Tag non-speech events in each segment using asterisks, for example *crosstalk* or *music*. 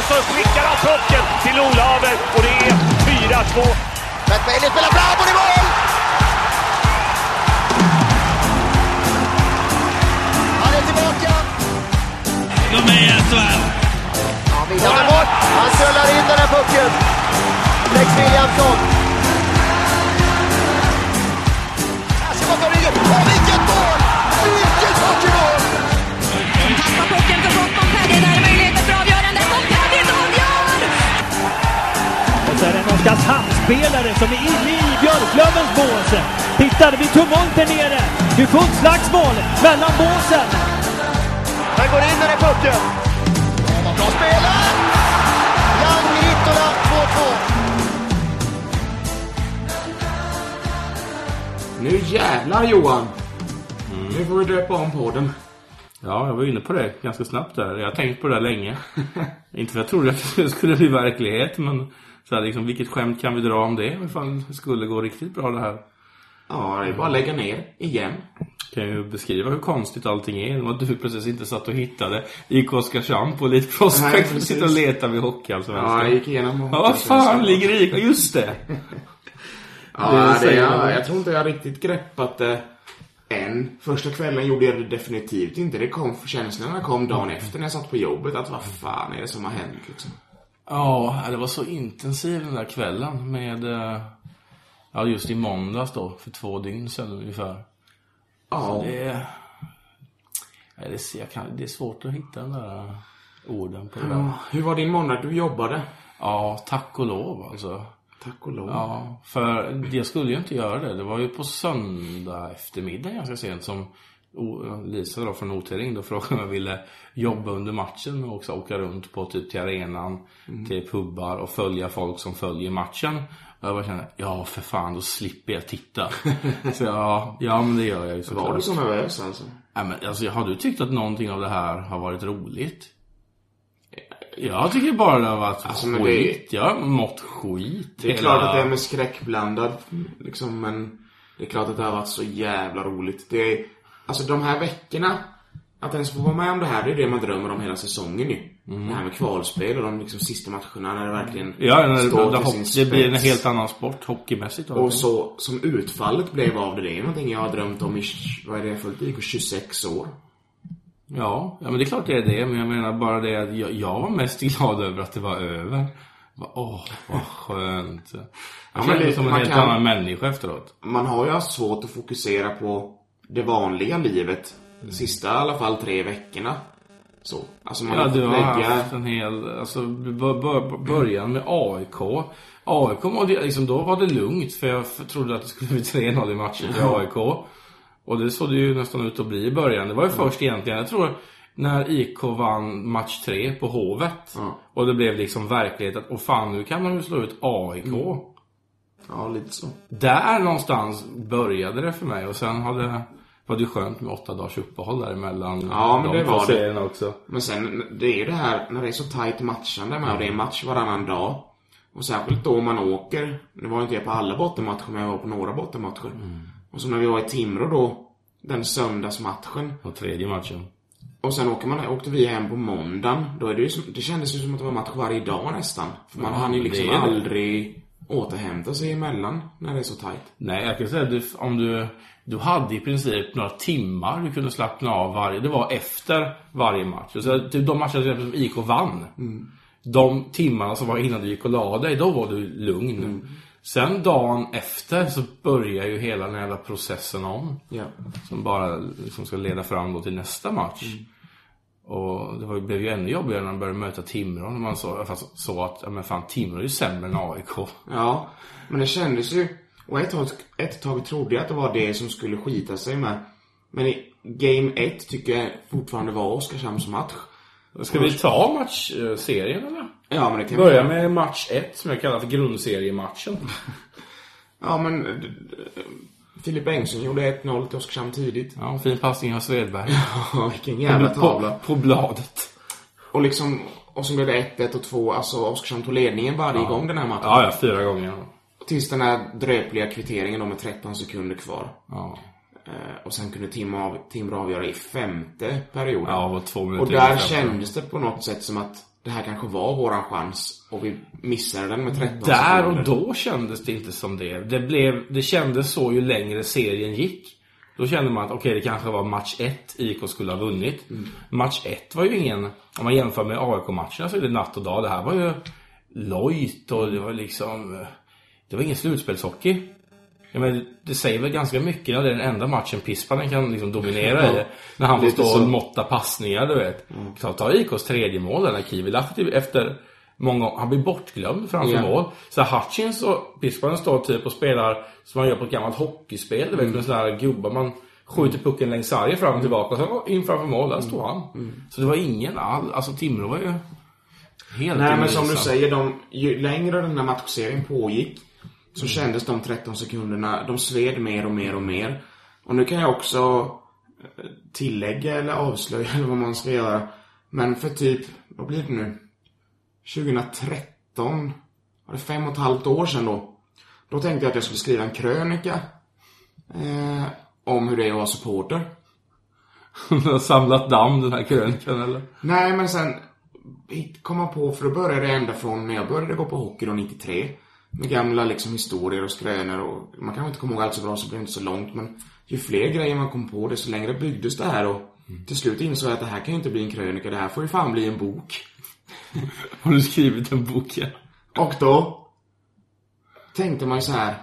Och så skickar han pucken till Olaver och det är 4-2. Matt Bailey spelar fram och det är mål! Han är tillbaka. De är i SHL. Ja, William är bort. Han söllar in den här pucken. Lex Williamson. Vad tar ryggen? Åh, vilket En Oskarshamnsspelare som är inne i Björklövens bås. Titta, det blir tumult där nere. Det är fullt slagsmål mellan båsen. Han går in den här pucken. Vad bra spelat! Jan Hittola 2-2. Nu jävlar Johan! Nu får vi döpa om podden. Ja, jag var inne på det ganska snabbt där. Jag har tänkt på det länge. *laughs* Inte för att jag trodde att det skulle bli verklighet, men så här, liksom, vilket skämt kan vi dra om det? Ifall det skulle gå riktigt bra det här. Ja, det är bara att lägga ner igen. Kan ju beskriva hur konstigt allting är. Att du precis inte satt och hittade IK Oskarshamn på Elite Prospect. och precis. sitter och letar vid Hockeyallsvenskan. Ja, jag gick igenom Ja, vad fan ligger IK? Just det! Ja, Det det, jag, jag tror inte jag riktigt greppat det än. Första kvällen gjorde jag det definitivt inte. Det kom, känslorna kom dagen efter när jag satt på jobbet. Att vad fan är det som har hänt liksom? Ja, det var så intensiv den där kvällen med... eh, Ja, just i måndags då, för två dygn sedan ungefär. Ja, Det. Ja, det, är, jag kan, det är svårt att hitta den där orden på det där. Ja, Hur var din måndag? Du jobbade? Ja, tack och lov alltså. Tack och lov. Ja, för jag skulle ju inte göra det. Det var ju på söndag eftermiddag ganska sent som Lisa då från OT ringde och frågade om jag ville jobba under matchen och också åka runt på typ till arenan, till pubbar och följa folk som följer matchen. Och jag bara kände, ja för fan då slipper jag titta. *laughs* så ja, ja men det gör jag ju såklart. Var du så nervös alltså? Ja, men, alltså, har du tyckt att någonting av det här har varit roligt? Jag tycker bara det har varit Alltså, skit. Jag har mått skit. Det är hela- klart att det är med skräckblandad, liksom, men det är klart att det har varit så jävla roligt. Det är, alltså de här veckorna, att ens få vara med om det här, det är det man drömmer om hela säsongen ju. Det här med kvalspel och de liksom sista matcherna när det verkligen Mm. Ja, när det, står det, till sin det blir en helt annan sport hockeymässigt. Och så, som utfallet blev av det, det är någonting jag har drömt om i, vad är det, jag följt IK 26 år. Ja, ja, men det är klart det är det. Men jag menar bara det att jag, jag var mest *laughs* glad över att det var över. Åh, vad skönt. Jag men kände mig som en helt kan- annan människa efteråt. Man har ju haft svårt att fokusera på det vanliga livet, de sista i alla fall tre veckorna. Så, alltså man Ja, har du har lägga... haft en hel, alltså bör, bör, början med AIK. AIK var det, liksom, då var det lugnt för jag trodde att det skulle bli *laughs* 3-0 i matchen till AIK. Och det såg det ju nästan ut att bli i början. Det var ju först egentligen, jag tror när IK vann match 3 på Hovet. Ja. Och det blev liksom verklighet att, åh fan nu kan de ju slå ut AIK. Ja, lite så. Där någonstans började det för mig och sen hade, var det ju skönt med åtta dagars uppehåll däremellan. Ja, men de det var det. också. Men sen, det är ju det här när det är så tajt matchande med och det är match varannan dag. Och särskilt då man åker, nu var inte jag på alla bottenmatcher men jag var på några bottenmatcher. Och så när vi var i Timrå då, den söndagsmatchen. Och tredje matchen. Och sen åker man, åkte vi hem på måndagen. Då är det ju som, det kändes ju som att det var match varje dag nästan. För man Ja, hann ju liksom aldrig återhämta sig emellan när det är så tajt. Nej, jag kan säga att du, om du, du hade i princip några timmar du kunde slappna av varje, det var efter varje match. Så typ de matcherna exempel som IK vann. De timmarna som var innan du gick och la dig, då var du lugn. Sen dagen efter så börjar ju hela den här processen om. Ja. Som bara liksom ska leda fram då till nästa match. Och det var, ju- blev ju ännu jobbigare när man började möta Timrå. När man så, fast, så att, ja men fan Timrå är ju sämre än AIK. Ja, men det kändes ju... Och ett tag, ett tag trodde jag att det var det som skulle skita sig med. Men i Game 1 tycker jag fortfarande var Oskarshamns match. Ska vi ta matchserien eller? Ja, men det kan vi Börja göra. med match 1 som jag kallar för grundseriematchen. Ja, men... Filip Bengtsson gjorde 1-0 till Oskarshamn tidigt. Ja, fin passning av Svedberg. *laughs* Ja, vilken jävla tavla. På, på bladet. Och liksom... Och så blev det 1-1 och 2. Alltså Oskarshamn tog ledningen varje gång den här matchen. Ja, ja, fyra gånger. Tills den här dröpliga kvitteringen då med 13 sekunder kvar. Ja. Eh, och sen kunde Tim, av, Timrå avgöra i femte perioden. Ja, det var två minuter Och där kändes det på något sätt som att det här kanske var våran chans och vi missade den med 13 Där och då kändes det inte som det. Det, blev, det kändes så ju längre serien gick. Då kände man att okej, det kanske var match 1 IK skulle ha vunnit. Match 1 var ju ingen, om man jämför med AIK-matcherna så är det natt och dag. Det här var ju lojt och det var liksom... Det var ingen slutspelshockey. Ja, men det säger väl ganska mycket när det är den enda matchen Pispanen kan liksom dominera i. När han får stå och så. måtta passningar, du vet. Ta, ta IKs tredje mål där när Kivilahti efter många Han blir bortglömd framför Ja. mål. Så Hutchins och Pispanen står typ och spelar som man gör på ett gammalt hockeyspel, du vet. Mm. Med sådana här gubbar. Man skjuter pucken längs sargen fram och tillbaka och sen in framför mål. Där står han. Mm. Så det var ingen all... Alltså Timrå var ju helt Nej men som du säger, de, ju längre den här matchserien pågick Mm. Så kändes de 13 sekunderna, de sved mer och mer och mer. Och nu kan jag också eh, tillägga eller avslöja *laughs* eller vad man ska göra. Men för typ, vad blir det nu? 2013, var det fem och ett halvt år sedan då. Då tänkte jag att jag skulle skriva en krönika eh, om hur det är att vara supporter. *laughs* har samlat damm den här krönikan eller? Nej, men sen kom man på, för då började det ända från när jag började gå på hockey då 93. Med gamla liksom historier och skrönor och man kan inte komma ihåg allt så bra så det blev inte så långt men ju fler grejer man kom på desto längre byggdes det här och till slut insåg jag att det här kan ju inte bli en krönika, det här får ju fan bli en bok. *laughs* Har du skrivit en bok ja? Och då tänkte man ju så här.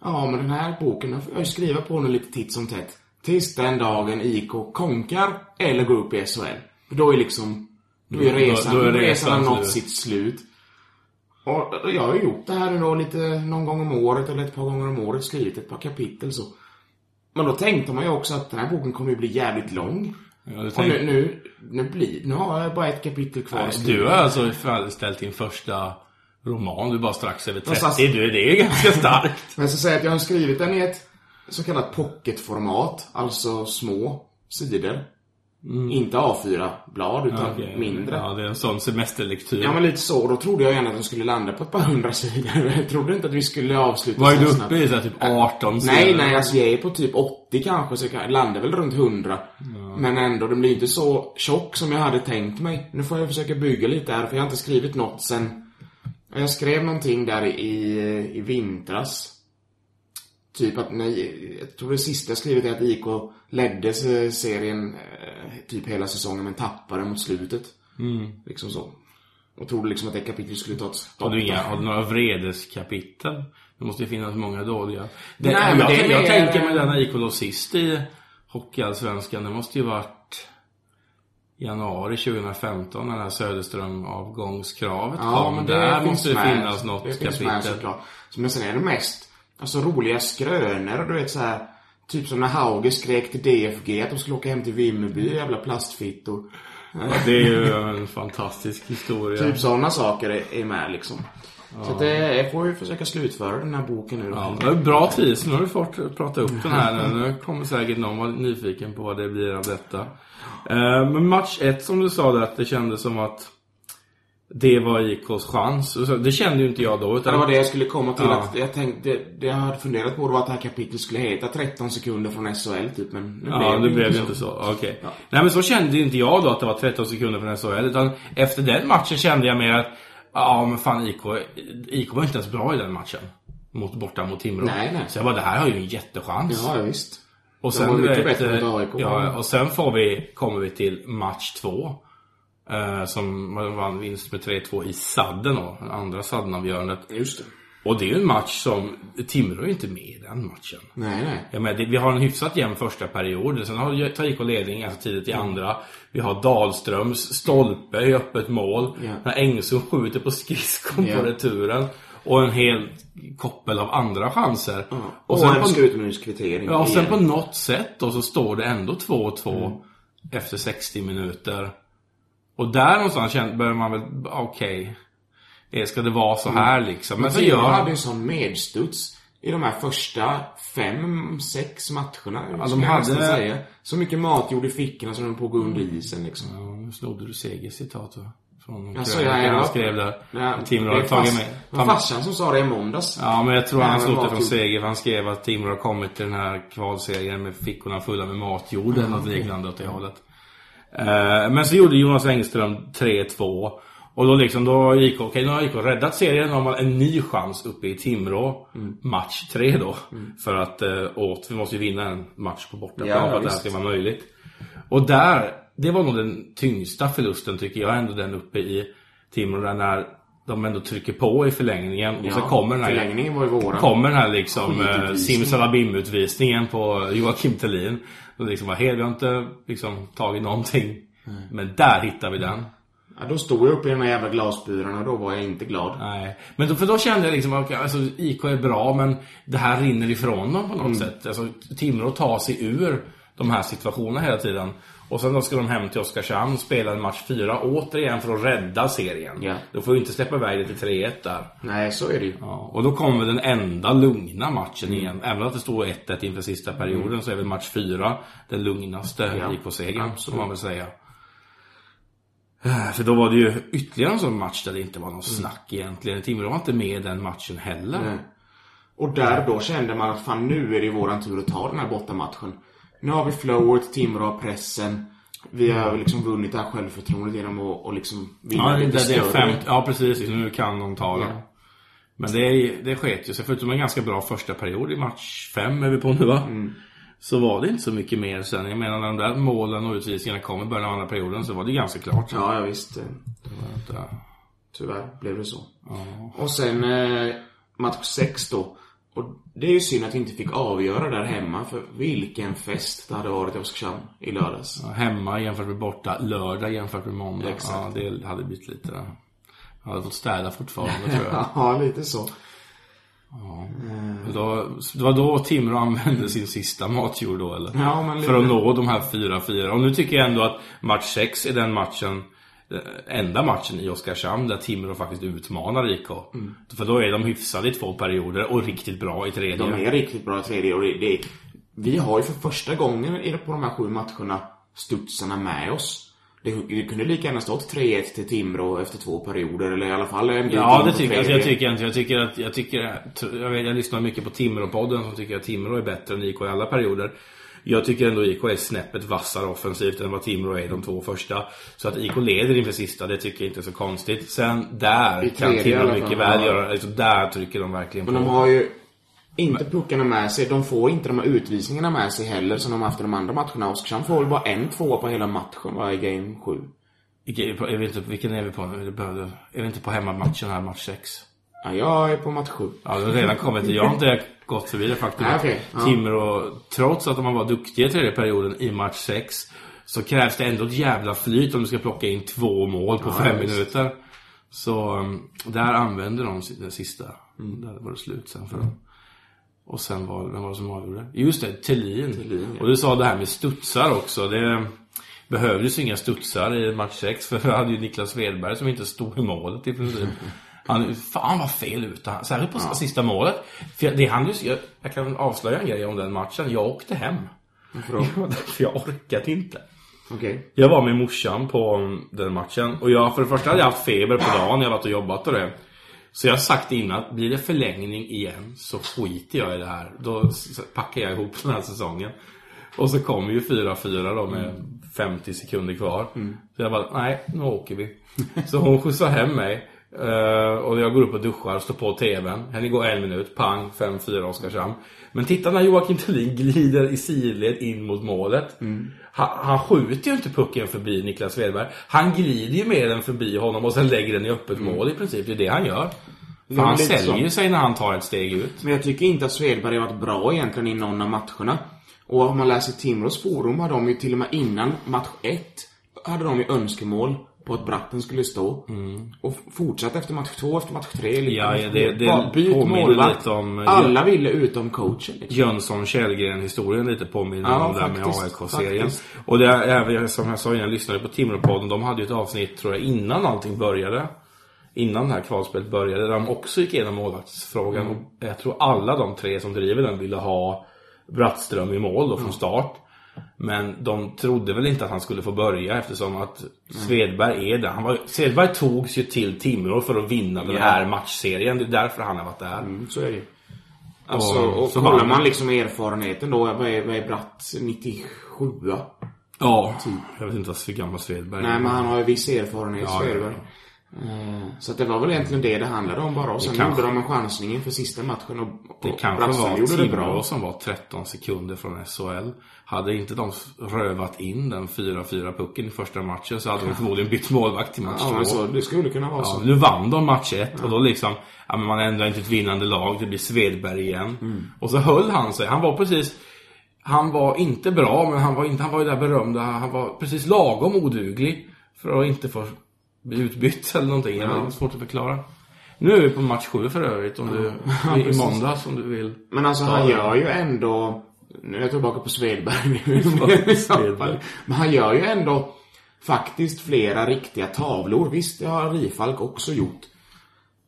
Ja, men den här boken den får jag ju skriva på nu lite titt som tätt. Tills den dagen IK konkar eller går upp i SHL. För då är liksom, då är Då- resan, då är resan, resan har nått sitt slut. Och jag har ju gjort det här nu då lite någon gång om året eller ett par gånger om året, skrivit ett par kapitel så. Men då tänkte man ju också att den här boken kommer ju bli jävligt lång. ja Och nu, nu, nu blir, nu har jag bara ett kapitel kvar Nej. Du har alltså färdigställt din första roman. Du är bara strax över 30. Fast- Du, det är ganska starkt. *laughs* Men jag ska säga att jag har skrivit den i ett så kallat pocketformat, alltså små sidor. Inte A4-blad, utan Mm. Okej. mindre. Ja, Ja. det är en sån semesterlektyr. men lite så. Då trodde jag gärna att den skulle landa på ett par hundra sidor. *laughs* Jag trodde inte att vi skulle avsluta Vad är du snabbt. uppe i? Så här, typ 18 Nej, sidor? nej, alltså jag är på typ 80 kanske, så jag landar väl runt 100. Men ändå, den blir inte så tjock som jag hade tänkt mig. Nu får jag försöka bygga lite här, för jag har inte skrivit något sen... Jag skrev någonting där i, i vintras. Typ att, nej, jag tror det sista jag skrivit är att IK ledde se- serien eh, typ hela säsongen, men tappade mot slutet. Liksom så. Och trodde liksom att det kapitlet skulle ta ett stopp. Har du, inga, har du några vredeskapitel? Det måste ju finnas många dåliga. Det, Nej, men jag, det jag, är- tänker mig denna IK låg sist i Hockeyallsvenskan. Det måste ju varit januari 2015 när det här Söderström-avgångskravet Ja, kom. men det Där måste det med. finnas något det finns Med, kapitel. såklart. Så, men sen är det mest, alltså roliga skrönor och du vet så här. Typ som när Hauge skrek till DFG att de skulle åka hem till Vimmerby, jävla plastfittor. Det är ju en fantastisk historia. Typ sådana saker är, är med liksom. Så att det, jag får ju försöka slutföra den här boken nu. Ja, det var bra tease. Nu har du fått prata upp den här. Nu kommer säkert någon vara nyfiken på vad det blir av detta. Eh, Men match ett som du sa där, att det kändes som att det var IKs chans. Det kände ju inte jag då. Utan Det var det jag skulle komma till. Ja. Att jag tänkte, det, det jag hade funderat på var att det här kapitlet skulle heta 13 sekunder från SHL typ. Men nu Ja, blev det blev inte så. Okej. Nej, men så kände ju inte jag då att det var 13 sekunder från SHL. Utan efter den matchen kände jag mer att, ja men fan IK, IK var inte ens bra i den matchen. Mot, borta mot Timrå. Nej, nej. Så jag bara, det här har ju en jättechans. Ja, ja, visst. Och sen, vet, ja, och sen får vi, kommer vi till match två. Eh, som vann vinst med 3-2 i sadden då. Andra saddenavgörandet. Just det. Och det är ju en match som, Timrå är ju inte med i den matchen. Nej, nej. Ja, men det, vi har en hyfsat jämn första period. Sen har tar IK ledning ganska tidigt i andra. Vi har Dahlströms stolpe i öppet mål. Ja. När Engsund skjuter på skridskon Ja. på returen. Och en hel koppel av andra chanser. Och, sen en på- slutminutskvittering. Ja, och sen igen. på något sätt då så står det ändå 2-2 Mm. efter 60 minuter. Och där någonstans börjar man väl, okej. eh, Ska det vara så här liksom? Men Men så gör hade en sån medstuds i de här första fem, sex matcherna. Ja, de de hade-. Säga. Så mycket matjord i fickorna som de på att gå under isen liksom. Ja, nu snodde du Segers citat va? Från Alltså, ja, ja. han skrev där. Ja, Timrå har tagit med. Det var farsan som sa det i måndags. Ja, men jag tror han det från. Seger. Han skrev att Timrå har kommit till den här kvalserien med fickorna fulla med matjord eller något liknande åt det hållet. Eh, men så gjorde Jonas Engström 3-2. Och då liksom, då gick okej, nu har IK räddat serien. Nu har man en ny chans uppe i Timrå. Mm. Match tre då. För att, eh, åt, vi måste ju vinna en match på bortaplan Ja, för att det här ska vara möjligt. Och där, det var nog den tyngsta förlusten tycker jag ändå den uppe i Timrå där när de ändå trycker på i förlängningen. Och så kommer den här Förlängningen var ju våran. Kommer den här liksom eh, simsalabim-utvisningen på Joakim Thelin. Och liksom var helt, vi har inte liksom tagit någonting. Men där hittar vi den. Ja, då stod jag uppe i den här jävla glasburen och då var jag inte glad. Nej. Men då, för då kände jag liksom, okej, alltså IK är bra men det här rinner ifrån dem på Mm. något sätt. Alltså Timrå tar sig ur de här situationerna hela tiden. Och sen då ska de hem till Oskarshamn, spela en match 4 återigen för att rädda serien. Ja. Då får vi inte släppa iväg det till 3-1 där. Nej, så är det ju. Ja, och då kommer den enda lugna matchen igen. Även att det står 1-1 inför sista perioden så är väl match 4 den lugnaste Ja, IK-segern, får man väl säga. För då var det ju ytterligare en sån match där det inte var någon snack egentligen. Timrå var inte med i den matchen heller. Nej. Och där då kände man att fan nu är det våran tur att ta den här bortamatchen. Nu har vi flowet, Timrå pressen. Vi har liksom vunnit det här självförtroendet genom att och liksom vinna Ja, det, lite det, det är större. fem, ja precis, nu kan de ta den. Ja. Men det, det sket ju sig. Förutom en ganska bra första period i match 5 är vi på nu va? Mm. Så var det inte så mycket mer sen. Jag menar när de där målen och utvisningarna kom i början av andra perioden så var det ganska klart. Ja, ja visst. Tyvärr blev det så. Och sen eh, match 6 då. Och det är ju synd att vi inte fick avgöra där hemma. För vilken fest det hade varit i Oskarshamn i lördags. Ja, Hemma jämfört med borta, lördag jämfört med måndag. Exakt. Ja, det hade blivit lite. Jag hade fått städa fortfarande tror jag. *laughs* Ja, lite så. Då, det var då Timrå använde sin sista matjord då eller? Ja, För att nå de här 4-4. Och nu tycker jag ändå att match 6 är den matchen Enda matchen i Oskarshamn där Timrå faktiskt utmanar IK. För då är de hyfsade i två perioder och riktigt bra i tredje. De är riktigt bra i tredje och det, det, Vi har ju för första gången på de här sju matcherna studsarna med oss. Det, det kunde lika gärna stått 3-1 till Timrå efter två perioder, eller i alla fall en Ja, det tycker jag. Jag tycker inte. Jag tycker att, jag tycker, jag, vet, jag lyssnar mycket på Timrå-podden som tycker att Timrå är bättre än IK i alla perioder. Jag tycker ändå IK är snäppet vassare offensivt än vad Timrå är de två första. Så att IK leder inför sista, det tycker jag inte är så konstigt. Sen där I kan Timrå mycket väl göra, alltså där trycker de verkligen på. Men de har ju inte puckarna med sig. De får inte de här utvisningarna med sig heller som de har haft i de andra matcherna. Oskarshamn får väl bara en tvåa på hela matchen, va, i game 7. Vilken, är vi inte, vilken är vi på nu? Är vi inte på hemmamatchen här, match 6? Ja, jag är på match 7. Ja, det har redan kommit. Jag har inte gått förbi det faktum Nej, att okej. Ja. Timrå, trots att de var duktiga i tredje perioden i match 6, så krävs det ändå ett jävla flyt om du ska plocka in två mål på Ja, fem visst. minuter. Så um, där använde de det sista. Mm. Där var det slut sen för dem. Och sen var vem var det som avgjorde? Just det, Thelin. Thelin, ja. Och du sa det här med studsar också. Det behövdes inga studsar i match 6 för vi hade ju Niklas Svedberg som inte stod i målet i princip. Han, fan vad fel ute han. Särskilt på sista målet. För det han ju, jag, jag kan avslöja en grej om den matchen. Jag åkte hem. Varför då? *laughs* För jag orkade inte. Okej. Jag var med morsan på mm, den matchen. Och jag, för det första hade jag haft feber på dagen jag varit och jobbat och det. Så jag har sagt innan att blir det förlängning igen så skiter jag i det här. Då packar jag ihop *laughs* den här säsongen. Och så kommer ju 4-4 då med 50 sekunder kvar. Så jag bara, nej, nu åker vi. Så hon skjutsar hem mig. Eh, och jag går upp och duschar och står på TVn. Henne går en minut, pang, 5-4 Oskarshamn. Men titta när Joakim Thulin glider i sidled in mot målet. Han, han skjuter ju inte pucken förbi Niklas Svedberg. Han glider ju med den förbi honom och sen lägger den i öppet mål i princip. Det är det han gör. För Ja, han säljer ju sig när han tar ett steg ut. Men jag tycker inte att Svedberg har varit bra egentligen i någon av matcherna. Och om man läser Timrås forum har de ju till och med innan match 1 hade de ju önskemål på att Bratten skulle stå. Och f- fortsatt efter match 2, efter match 3. Mm. Ja, ja, det- det Bara byt målvakt. om- Alla ville utom coachen. Liksom. Jönsson Källgren historien lite påminner Ja, om det med AIK-serien. Och det är som jag sa innan jag lyssnade på Timrå-podden. De hade ju ett avsnitt tror jag innan allting började. Innan det här kvalspelet började. Där de också gick igenom målvaktsfrågan. Mm. Och jag tror alla de tre som driver den ville ha Brattström i mål då från start. Men de trodde väl inte att han skulle få börja eftersom att Svedberg är där. Han var, Svedberg togs ju till Timrå för att vinna den Ja. här matchserien. Det är därför han har varit där. Mm, så är det. Alltså, Och- och så kollar man liksom erfarenheten då, vad är, vad är Bratt 97 Ja, jag vet inte för gammal Svedberg är. Nej men han har ju viss erfarenhet, Ja, ja, Svedberg. Eh, Så att det var väl egentligen det det handlade om bara. Och sen kanske- gjorde de en chansning inför sista matchen och, och Det kanske Brattström var gjorde det bra. som var 13 sekunder från SHL. Hade inte de rövat in den 4-4 pucken i första matchen så hade de förmodligen bytt målvakt till match Ja, 2. men så, det skulle kunna vara Ja, så. nu vann de match 1 och då liksom, ja men man ändrar inte ett vinnande lag, det blir Svedberg igen. Mm. Och så höll han sig, han var precis, han var inte bra men han var inte, han var ju där berömda, han var precis lagom oduglig för att inte få bli utbytt eller någonting. Det var svårt att förklara. Nu är vi på match 7 för övrigt, om du, *laughs* i, i måndags om du vill. Men alltså han gör ju ändå, nu är jag tillbaka på Svedberg. nu. *laughs* Men han gör ju ändå faktiskt flera riktiga tavlor. Visst, det har Rifalk också gjort.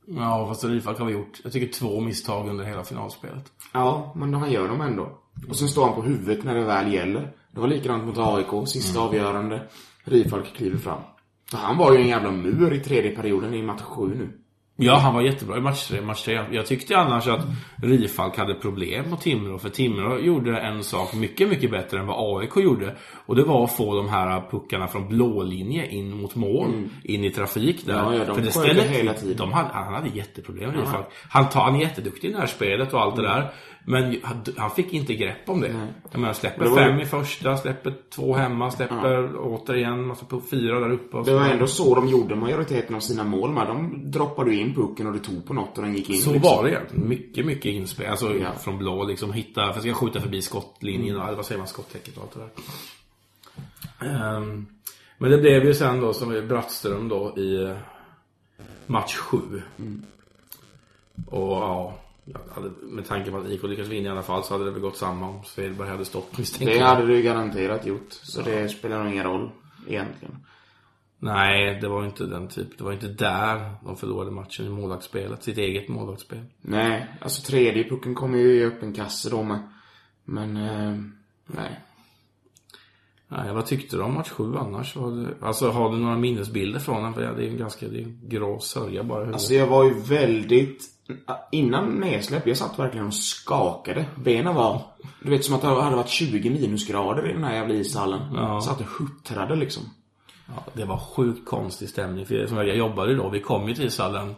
Ja, fast Rifalk har vi gjort, jag tycker två misstag under hela finalspelet. Ja, men han gör dem ändå. Och sen står han på huvudet när det väl gäller. Det var likadant mot AIK, sista Mm. avgörande. Rifalk kliver fram. Han var ju en jävla mur i tredje perioden i match 7 nu. Ja, han var jättebra i match 3. Match 3. Jag tyckte annars att Rifalk hade problem mot Timrå. För Timrå gjorde en sak mycket, mycket bättre än vad AIK gjorde. Och det var att få de här puckarna från blå linje in mot mål. In i trafik där. Mm. Ja, ja, de för det ställde hela tiden. De hade, han hade jätteproblem, Rifalk. Han, tar, han är jätteduktig i närspelet och allt Mm. det där. Men han, fick inte grepp om det. Jag menar, släpper det ju- fem i första, släpper två hemma, släpper återigen massa på fyra där uppe. Och Det var så. ändå så de gjorde majoriteten av sina mål med. De droppade in pucken och det tog på något och den gick in. Så liksom. var det egentligen. Mycket, mycket inspel. Alltså Ja. från blå liksom. Hitta, för jag ska skjuta förbi skottlinjen och vad säger man, skottäcket och allt det där. Ehm, men det blev ju sen då som i Brattström då i match 7. Och ja, hade, med tanke på att IK lyckades vinna i alla fall så hade det väl gått samma om Svedberg hade stått *laughs* misstänker Det hade du ju garanterat gjort. Så det spelar nog ingen roll egentligen. Nej, det var inte den typ. Det var inte där de förlorade matchen i målvaktsspelet. Sitt eget målvaktsspel. Nej, alltså tredje pucken kommer ju i öppen kasse då med. Men, eh, nej. Nej, vad tyckte du om match 7 annars? Alltså har du några minnesbilder från den? För det är en ganska det är en grå sörja bara. Alltså jag var ju väldigt... Innan nedsläpp, jag satt verkligen och skakade. Benen var... Du vet som att det hade varit 20 minusgrader i den här jävla ishallen. Ja. Satt och huttrade liksom. Ja, det var sjukt konstig stämning. För som jag, jobbade då, vi kom ju till ishallen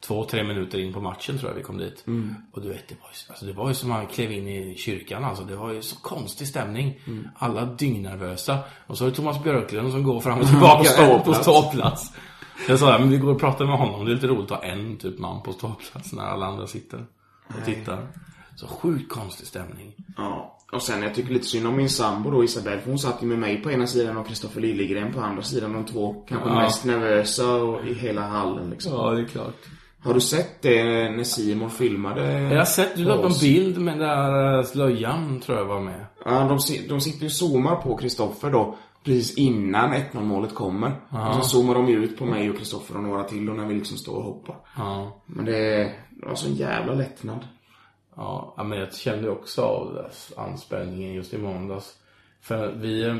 två, tre minuter in på matchen tror jag vi kom dit. Och du vet, det var, ju, alltså, det var ju som man klev in i kyrkan alltså. Det var ju så konstig stämning. Alla dyngnervösa. Och så är det Thomas Björklund som går fram och tillbaka På ståplats. Jag sa, men vi går och pratar med honom. Det är lite roligt att ha en typ man på ståplats när alla andra sitter och tittar. Så sjukt konstig stämning. Ja. Och sen jag tycker lite synd om min sambo då, Isabelle. För hon satt ju med mig på ena sidan och Kristoffer Liljegren på andra sidan. De två kanske Ja. mest nervösa och, i hela hallen liksom. Ja, det är klart. Har du sett det när Simon filmade? Jag har sett, du la upp en bild med där eh, slöjan, tror jag var med. Ja, de, de sitter ju och zoomar på Kristoffer då. Precis innan 1-0 målet kommer. Och så zoomar de ju ut på mig och Kristoffer och några till då när vi liksom står och hoppar. Ja. Men det, det var så en jävla lättnad. Ja, men jag kände också av där anspänningen just i måndags. För vi, eh,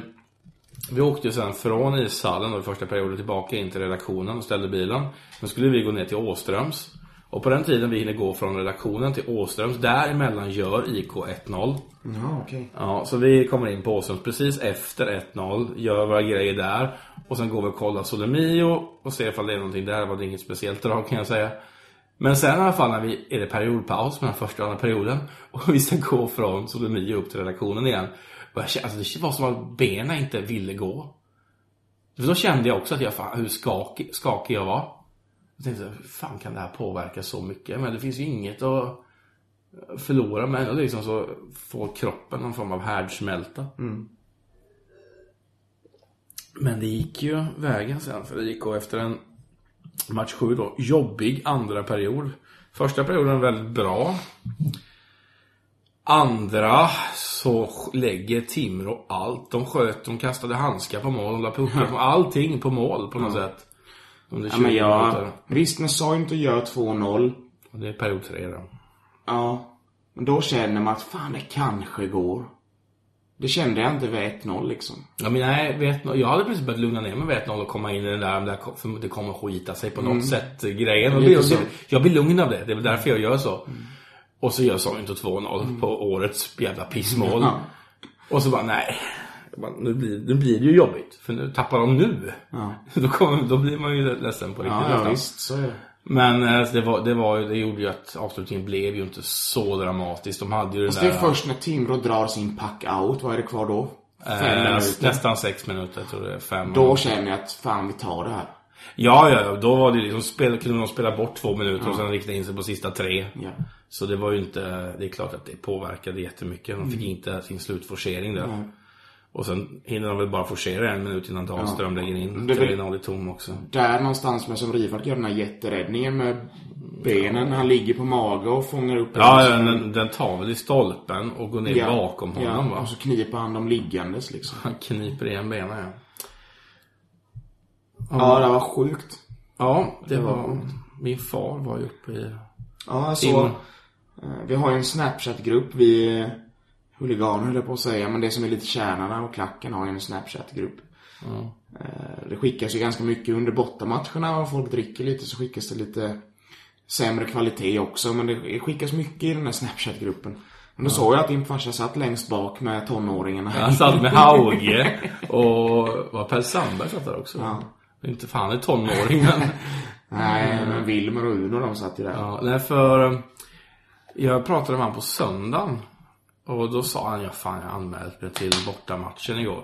vi åkte ju sen från ishallen i första perioden tillbaka in till redaktionen och ställde bilen. Men skulle vi gå ner till Åströms. Och på den tiden vi hinner gå från redaktionen till Åströms, däremellan gör IK 1-0. Ja, okej. Ja, så vi kommer in på Åströms precis efter 1-0, gör våra grejer där. Och sen går vi och kollar Solemio och ser ifall det är någonting där. var det inget speciellt drag kan jag säga. Men sen i alla fall när vi, är det periodpaus mellan första och andra perioden. Och vi ska gå från Solemio upp till redaktionen igen. Och alltså det var som att benen inte ville gå. För då kände jag också att jag, fan, hur skakig, skakig jag var. Jag tänkte, hur fan kan det här påverka så mycket? Men det finns ju inget att förlora men ändå liksom så får kroppen någon form av härdsmälta. Men det gick ju vägen sen för IK efter en match 7 då. Jobbig andra period. Första perioden väldigt bra. Andra så lägger Timrå allt. De sköt, de kastade handskar på mål, de la puckar på allting på mål på något sätt. Under Ja, 20 men jag... Visst, när Sointo gör 2-0. Och Det är period 3 då. Ja. Men då känner man att fan, det kanske går. Det kände jag inte vid 1-0 liksom. Ja, men nej, vet, jag hade precis börjat lugna ner mig med 1-0 och komma in i den där, där för det kommer skita sig på något sätt grejen. Och Lite jag, jag, blir lugn av det, det är väl därför jag gör så. Och så gör Sointo 2-0 på årets jävla pissmål. Ja. Och så bara, nej. bara, nu, blir, nu blir det ju jobbigt. För nu tappar de nu. Ja. *laughs* Då, kommer, då blir man ju ledsen på riktigt Ja, ja visst, så är det. Men eh, det, var, det, var, det gjorde ju att avslutningen blev ju inte så dramatisk. De hade ju det Fast det där... är först när Timrå drar sin pack out, vad är det kvar då? Fem eh, minuter. nästan sex minuter, jag tror det är fem. Då känner jag att fan vi tar det här. Ja, ja, ja, då var det liksom, spel, kunde de spela bort två minuter och sen rikta in sig på sista tre. Ja. Så det var ju inte, det är klart att det påverkade jättemycket. De Mm. fick inte sin slutforcering där. Och sen hinner de väl bara forcera en minut innan Dahlström lägger in Det är väl- 3-0 i tom också. Där någonstans med som Rifalk gör den här jätteräddningen med benen. Han ligger på mage och fångar upp Ja, den. ja, den, den tar väl i stolpen och går ner Ja. bakom honom ja, va? Och så kniper han dem liggandes liksom. Han kniper igen benen ja. Ja, det var sjukt. Ja, det Det var var... Min far var ju uppe i... Ja, så... In. eh, Vi har ju en Snapchat-grupp, vi huliganer höll jag på att säga, men det som är lite kärnorna och klacken har ju en Snapchat-grupp. Eh, Det skickas ju ganska mycket under bortamatcherna och folk dricker lite så skickas det lite sämre kvalitet också, men det skickas mycket i den här Snapchat-gruppen. Men då såg jag att din farsa satt längst bak med tonåringarna. Han satt med Hauge och... *laughs* Var Per Sandberg satt där också? Ja. Inte fan är tonåring men... *laughs* Nej, men Wilmer och Uno de satt ju där. Ja, nej för... eh, Jag pratade med honom på söndagen. Och då sa han, ja fan jag anmält mig till bortamatchen igår.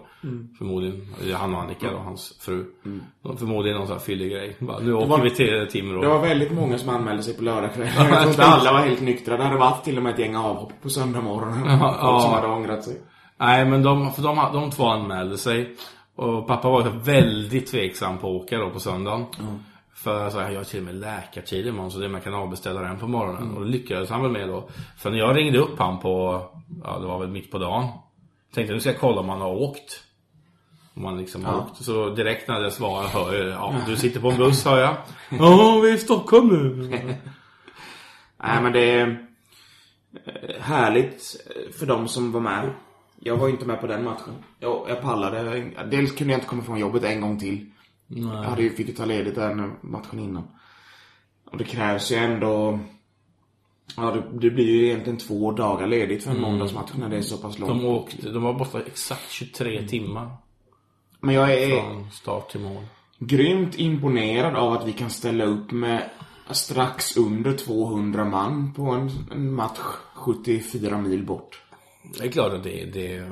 Förmodligen, eller han och Annika då, hans fru. Mm. Förmodligen någon sån här fyllig grej. Bara, nu åker var- vi till Timrå. Det var väldigt många som anmälde sig på lördagskvällen. *laughs* Jag tror inte alla var helt nyktra. Det hade varit till och med ett gäng avhopp på söndag morgon. Folk ja. som hade ångrat sig. Nej men de, för de, de två anmälde sig. Och pappa var väldigt tveksam på att åka då på söndagen. För så här, jag har till och med läkartid imorgon så det man kan avbeställa den på morgonen. Och det lyckades han väl med då. För när jag ringde upp han på, ja det var väl mitt på dagen. Tänkte nu ska jag kolla om han har åkt. Om han liksom har åkt. Så direkt när jag svarade hör jag, ja du *laughs* sitter på en buss hör jag. *laughs* Ja vi är i Stockholm nu. *laughs* Nej men det är eh, härligt för de som var med. Jag var ju inte med på den matchen. Jag, jag pallade. Dels kunde jag inte komma från jobbet en gång till. Jag hade ju, fick ju ta ledigt den matchen innan. Och det krävs ju ändå... Ja, det, det blir ju egentligen två dagar ledigt för en måndagsmatch när det är så pass långt. De åkte, de var borta exakt 23 timmar. Men jag är Från start till mål. grymt imponerad av att vi kan ställa upp med strax under 200 man på en, en match 74 mil bort. Det är klart att det, det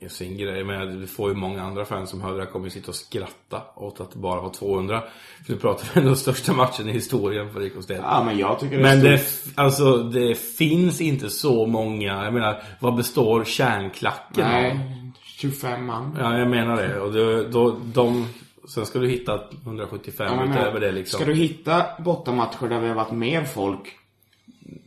är sin grej. Men vi får ju många andra fans som hör det här kommer sitta och skratta åt att det bara var 200. För nu pratar vi om den största matchen i historien för IK Sten. Ja, men jag tycker det Men det, alltså, det finns inte så många. Jag menar, vad består kärnklacken av? Nej, 25 man. Ja, jag menar det. Och då, då, de... Sen ska du hitta 175 Ja, utöver det liksom. Ska du hitta bortamatcher där vi har varit mer folk,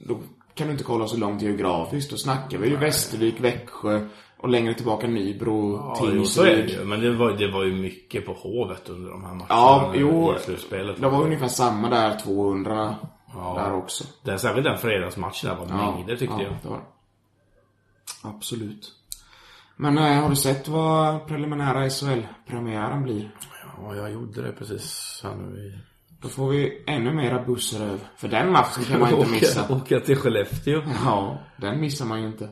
då kan du inte kolla så långt geografiskt. Då snackar vi ju Västervik, Växjö och längre tillbaka Nybro, Ja, jo, så är det Tingsryd. ju. Men det var, det var ju mycket på Hovet under de här matcherna. Ja, jo. I slutspelet. Det var ungefär samma där, 200 Ja. där också. Den, särskilt den fredagsmatchen där var Ja, mängder tyckte ja, jag. det var. Absolut. Men eh, har du sett vad preliminära SHL-premiären blir? Ja, jag gjorde det precis här nu i... Då får vi ännu mera bussröv. För den matchen kan man inte *laughs* missa. Åka, åka till Skellefteå. Ja, den missar man ju inte.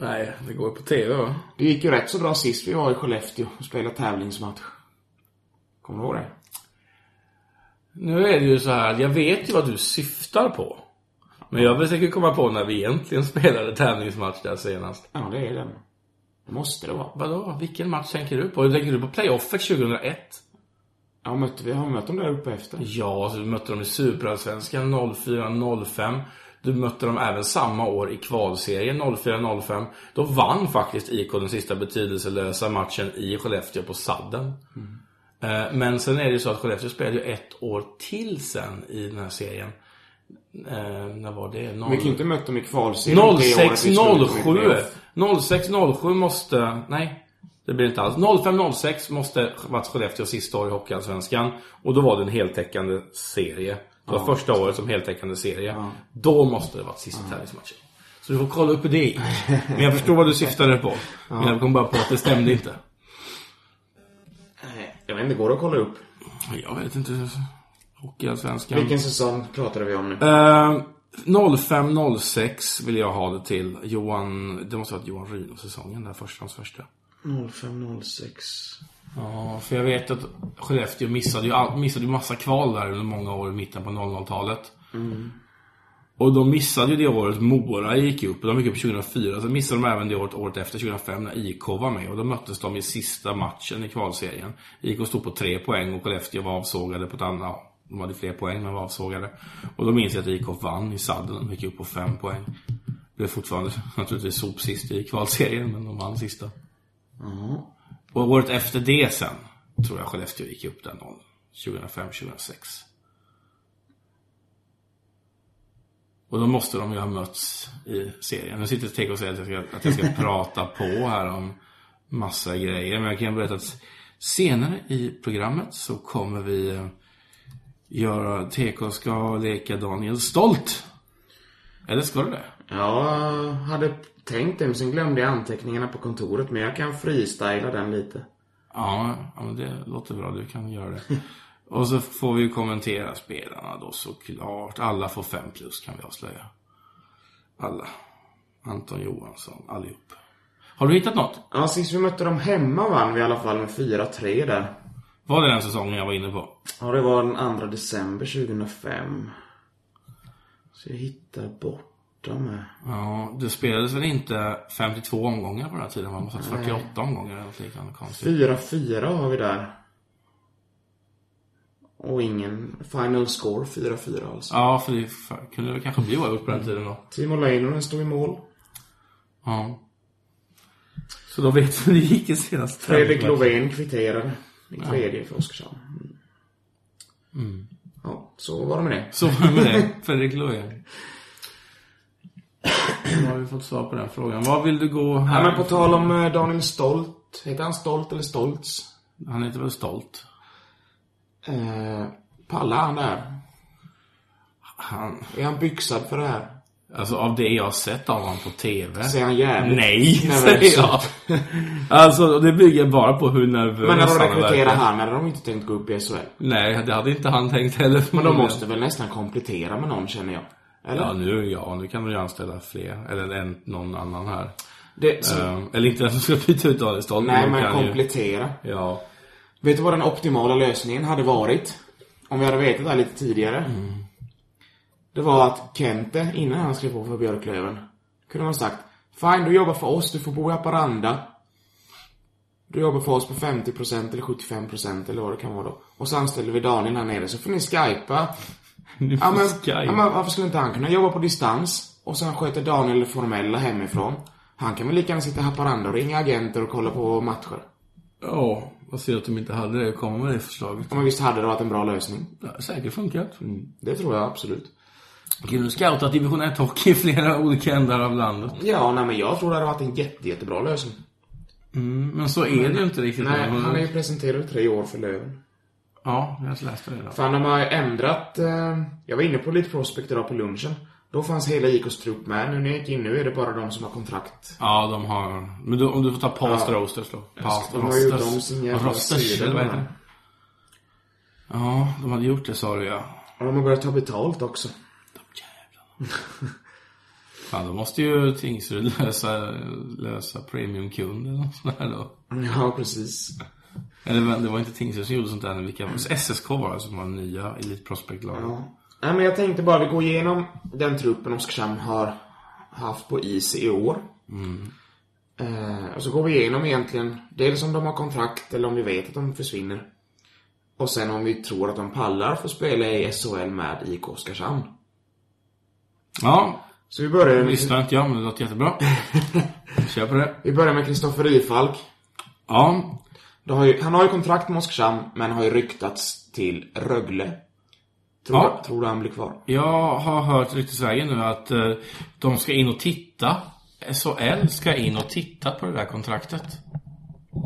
Nej, det går på TV va? Det gick ju rätt så bra sist vi var i Skellefteå och spelade tävlingsmatch. Kommer du ihåg det? Nu är det ju så här, jag vet ju vad du syftar på. Men jag försöker komma på när vi egentligen *laughs* spelade tävlingsmatch där senast. Ja, det är den. Det måste det vara. Vadå? Vilken match tänker du på? Tänker du på playoffet 2001? Ja, mötte vi, har vi mött dem där uppe efter? Ja, så du mötte dem i Superallsvenskan 04-05. Du mötte dem även samma år i kvalserien 04-05. Då vann faktiskt IK den sista betydelselösa matchen i Skellefteå på sadden. Eh, Men sen är det ju så att Skellefteå spelade ju ett år till sen i den här serien. Eh, när var det? Noll- Vi kan ju inte mött dem i kvalserien. det året vi slog dem i 06-07. playoff. 06-07 måste... Nej, det blir inte alls. 05-06 måste varit Skellefteås sista år i Hockeyallsvenskan. Och då var det en heltäckande serie. Det var första året som heltäckande serie. Då måste det varit sista tävlingsmatchen. Så du får kolla upp det. Men jag förstår vad du syftade på. Men jag kom bara på att det stämde inte. Nej, Jag vet inte, går det att kolla upp? Jag vet inte. Hockeyallsvenskan. Vilken säsong pratade vi om nu? Uh, 05-06 vill jag ha det till. Johan, det måste ha varit Johan Rydh-säsongen, där första, hans första. 05-06. Ja, för jag vet att Skellefteå missade ju, all, missade ju massa kval där under många år i mitten på 00-talet. Och de missade ju det året Mora gick upp. De gick upp 2004. Sen missade de även det året, året efter, 2005, när IK var med. Och då möttes de i sista matchen i kvalserien. IK stod på tre poäng och Skellefteå var avsågade på ett annat... De hade fler poäng men var avsågade. Och då minns jag att IK vann i saddeln. De gick upp på fem poäng. Det är fortfarande *laughs* naturligtvis sopsist i kvalserien, men de vann sista. Och året efter det sen, tror jag Skellefteå gick upp där 2005-2006. Och då måste de ju ha mötts i serien. Nu sitter TK och säger att jag, ska, att jag ska *laughs* prata på här om massa grejer. Men jag kan berätta att senare i programmet så kommer vi eh, göra, TK ska leka Daniel Stolt. Eller ska du det? Jag hade tänkt det, men sen glömde jag anteckningarna på kontoret. Men jag kan freestyla den lite. Ja, ja men det låter bra. Du kan göra det. *laughs* Och så får vi kommentera spelarna då såklart. Alla får fem plus kan vi avslöja. Alla. Anton Johansson, allihop. Har du hittat något? Ja, sist vi mötte dem hemma vann vi i alla fall med 4-3 där. Var det den säsongen jag var inne på? Ja, det var den 2 december 2005. Så jag hittar borta med. Ja, det spelades väl inte 52 omgångar på den här tiden? Man måste ha 48 omgångar eller något liknande konstigt. 4-4 har vi där. Och ingen final score 4-4 alltså. Ja, för det kunde det kanske bli oavgjort på den tiden då. Timo Leinonen stod i mål. Ja. Så då vet vi hur det gick i senaste Fredrik. Lovén kvitterade i tredje för Oskarshamn. Mm. Ja, så var det med det. Så var det med det. Fredrik Lovén. *laughs* Då har vi fått svar på den frågan. Vad vill du gå Ja, här? men på tal om eh, Daniel Stolt. Heter han Stolt eller Stoltz? Han heter väl Stolt? Eh, pallar han där? Han... Är han byxad för det här? Alltså av det jag har sett av honom på TV. Ser han jävligt Nej, nervös säger jag. Alltså det bygger bara på hur nervös Men när de han rekryterar verkar. han hade de inte tänkt gå upp i SHL. Nej, det hade inte han tänkt heller. Men de måste väl nästan komplettera med någon känner jag. Eller? Ja, nu, ja, nu kan de ju anställa fler. Eller en, någon annan här. Det, så, Ehm, eller inte den som ska byta ut Stolt. nej, men kan ju- komplettera. Ja. Vet du vad den optimala lösningen hade varit? Om vi hade vetat det här lite tidigare. Det var att Kente, innan han skrev på för Björklöven, kunde man sagt Fine, du jobbar för oss, du får bo i Haparanda. Du jobbar för oss på 50% eller 75% eller vad det kan vara då. Och så anställer vi Daniel här nere, så får ni skypa. Ja men, ja, men varför skulle inte han kunna jobba på distans? Och sen sköter Daniel det formella hemifrån. Han kan väl lika gärna sitta i Haparanda och ringa agenter och kolla på matcher. Ja, vad synd att de inte hade det. Komma med det förslaget. Ja, men visst hade det varit en bra lösning. Ja, säkert funkat. Mm, det tror jag absolut. Kunde scoutat division 1 hockey i flera olika ändar av landet. Ja, nej men jag tror det hade varit en jätte, jättebra lösning. Mm, men så är det ju inte riktigt. Nej, Men- han är ju presenterad i tre år för Löven. Ja, jag har läst det idag. Fan, de har ju ändrat... Eh, jag var inne på lite prospect idag på lunchen. Då fanns hela IKs trupp med. Nu när jag gick in nu är det bara de som har kontrakt. Ja, de har... Men du, om du får ta past Ja. roasters då. Past De har ju om sin jävla Rosters, sida eller vad heter bara. det? Ja, de hade gjort det sa du ja. Och de har börjat ta betalt också. *laughs* Fan, då måste ju Tingsryd lösa, lösa premiumkund eller något sånt där då. Ja, precis. Eller men det var inte Tingsryd som gjorde sånt där. Vilka, SSK var det som var nya Elite Prospect-laget. Ja. Nej, men jag tänkte bara vi går igenom den truppen Oskarshamn har haft på is i år. Eh, och så går vi igenom egentligen dels om de har kontrakt eller om vi vet att de försvinner. Och sen om vi tror att de pallar för att spela i SHL med IK Oskarshamn. Ja, Så vi börjar med, lyssnar inte jag men det låter jättebra. *laughs* Kör på det. vi börjar med Kristoffer Rifalk. Ja, har ju, han har ju kontrakt med Oskarshamn, men har ju ryktats till Rögle. Tror, Ja. du, tror du han blir kvar? jag har hört ryktesvägen nu att eh, de ska in och titta. SHL ska in och titta på det där kontraktet.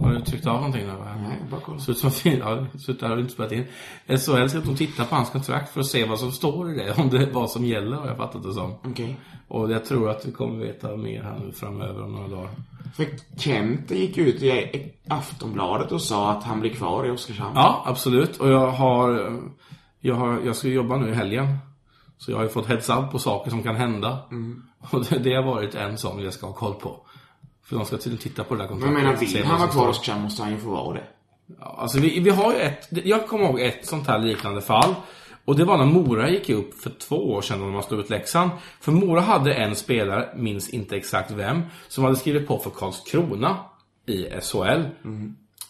Har du tryckt av någonting nu? Nej, bara kolla. Ut som ser ut där har du inte spelat in. SHL ska de titta på hans kontrakt för att se vad som står i det. Om det vad som gäller har jag fattat det som. Okej. Och jag tror att vi kommer veta mer här nu framöver om några dagar. För Kent gick ut i Aftonbladet och sa att han blir kvar i Oskarshamn. Ja, absolut. Och jag har, jag har, jag ska jobba nu i helgen. Så jag har ju fått heads up på saker som kan hända. Och det, det har varit en sån jag ska ha koll på. För de ska tydligen titta på det där Men kontraktet. jag menar, vill han vara kvar hos Oskarshamn måste han ju få vara det. Ja, alltså vi, vi har ju ett, jag kommer ihåg ett sånt här liknande fall. Och det var när Mora gick upp för två år sedan när de slog ut Leksand. För Mora hade en spelare, minns inte exakt vem, som hade skrivit på för Karlskrona i SHL.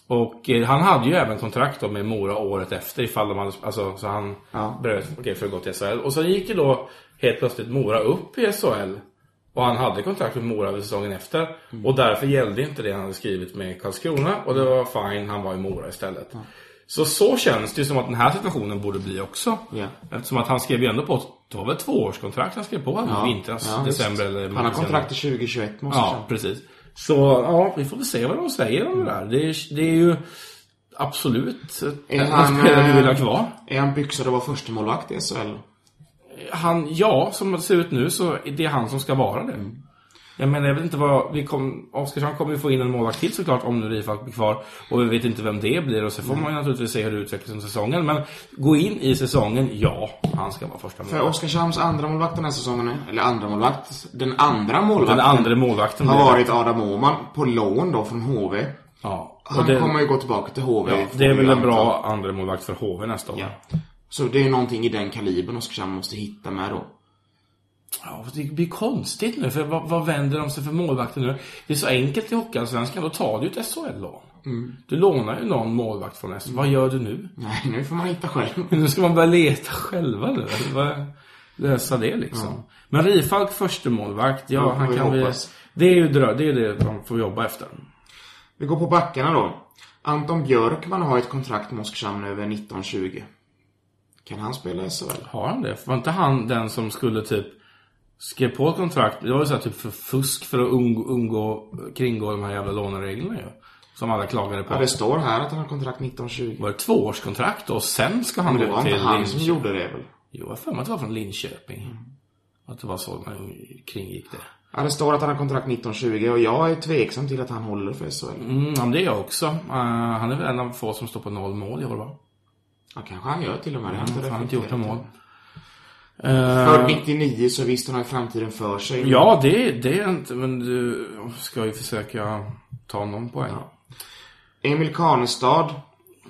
Och eh, han hade ju även kontrakt då med Mora året efter ifall de hade, alltså så han Ja. bröt, okej för att gå till SHL. Och så gick ju då helt plötsligt Mora upp i SHL. Och han hade kontrakt med Mora säsongen efter. Och därför gällde inte det han hade skrivit med Karlskrona. Och det var fine, han var i Mora istället. Så så känns det ju som att den här situationen borde bli också. Ja. Eftersom att han skrev ju ändå på, det var väl tvåårskontrakt han skrev på här Ja. vintras, Ja, december eller Han har kontrakt till 2021 måste Ja, precis. Så ja, vi får väl se vad de säger om det där. Det är, det är ju absolut Är *laughs* en han, spelare vi vill ha eh, kvar. Är han byxad att vara första målvakt i SHL? Han, ja, som det ser ut nu så är det han som ska vara det. Jag menar, jag vet inte vad, vi kom, Oskarshamn kommer ju få in en målvakt till såklart om nu Rifalk blir kvar. Och vi vet inte vem det blir och så får man ju naturligtvis se hur det utvecklas under säsongen. Men gå in i säsongen, ja, han ska vara första För målvakt. Oskarshamns andra målvakt den här säsongen, är- eller andra målvakt, den andra målvakten Den andra målvakten har varit Adam Åhman på lån då från HV. Ja, Han det, kommer ju gå tillbaka till HV. ja, det är väl en bra andra målvakt för HV nästa år. Ja. Så det är någonting i den kalibern Oskarshamn måste hitta med då. Ja, det blir konstigt nu, för vad, vad vänder de sig för målvakter nu? Det är så enkelt i Hockeyallsvenskan, då tar du ett SHL-lån. Du lånar ju någon målvakt från SHL. Vad gör du nu? Nej, nu får man hitta själv. *laughs* Nu ska man börja leta själva nu. Lösa det liksom. Men Rifalk första målvakt, ja, Ja, han kan vi... Det är ju drö- det är det man får jobba efter. Vi går på backarna då. Anton Björkman har ett kontrakt med Oskarshamn över 1920. Kan han spela i SHL? Har han det? Var inte han den som skulle typ skrev på ett kontrakt? Det var ju så här typ för fusk för att undgå, undgå kringgå de här jävla lånereglerna ju. Som alla klagade på. Ja, det står här att han har kontrakt 1920. Var det tvåårskontrakt då? Och sen ska han Men det gå var till inte han som Linköping? gjorde det väl? Jo, jag för mig att det var från Linköping. Att det var så man kringgick det. Ja, det står att han har kontrakt 1920 och jag är tveksam till att han håller för SHL. Mm, ja, men det är jag också. Uh, han är väl en av få som står på noll mål i år, va? Ja, kanske han gör till och med. Det Han har inte gjort några mål. Eh. Född 99 så visst han har framtiden för sig. ja, det, det är inte... Men du ska ju försöka ta någon poäng. Emil Kanestad.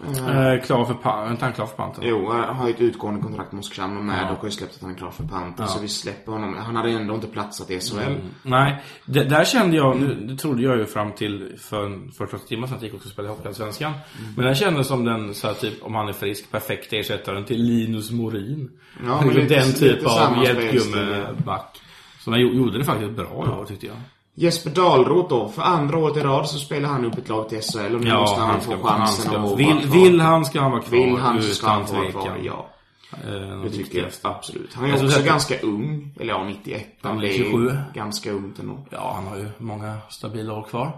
Eh, klar för pa- är inte han klar för panten? Jo, han har ju ett utgående kontrakt med Oskarshamn och Maddock har ju släppt att han är klar för panten. Så vi släpper honom. Han hade ändå inte platsat i SHL. Nej, det, där kände jag, nu, det trodde jag ju fram till för en 48 timmar sedan att jag gick också och spelade Hockeyallsvenskan. Men den kändes som den, så här, typ, om han är frisk, perfekta ersättaren till Linus Morin. Ja, men lite- den typ lite av hjälpgummeback. Som jag gjorde det faktiskt bra i år tyckte jag. Jesper Dahlroth då. För andra året i rad så spelar han upp ett lag till SHL och nu Ja, måste han, han få ska, han chansen ska, att vara vill, kvar. vill han ska han vara kvar. Vill han så ska han få vara kvar, ja. Eh, Det tycker jag absolut. Han är Jag tror också ganska ung. Eller ja, 91. Han är 27. ganska ungt ändå. Ja, han har ju många stabila år kvar.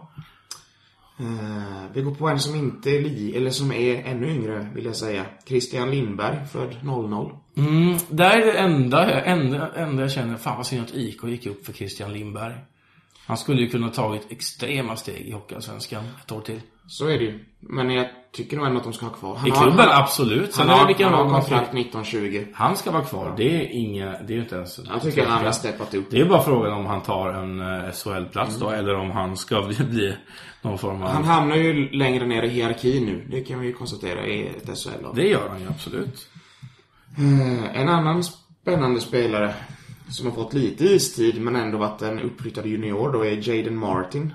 Eh, vi går på en som inte är li, eller som är ännu yngre, vill jag säga. Christian Lindberg, född 00. Mm, där är det enda, enda, enda jag känner, fan vad synd att IK gick upp för Christian Lindberg. Han skulle ju kunna tagit extrema steg i Hockeyallsvenskan ett år till. Så är det ju. Men jag tycker nog ändå att de ska ha kvar. Han I har- klubben, han- absolut. Sen Han har, han har kontrakt får. 1920. Han ska vara kvar. Det är inga, det är inte ens... Jag tycker han har steppat upp. Det är bara frågan om han tar en eh, SHL-plats då, eller om han ska bli, *laughs* bli någon form av... Han hamnar ju längre ner i hierarkin nu. Det kan vi ju konstatera i ett SHL-lag. Det gör han ju absolut. Eh, En annan spännande spelare som har fått lite istid men ändå varit en uppryttad junior då är Jaden Martin.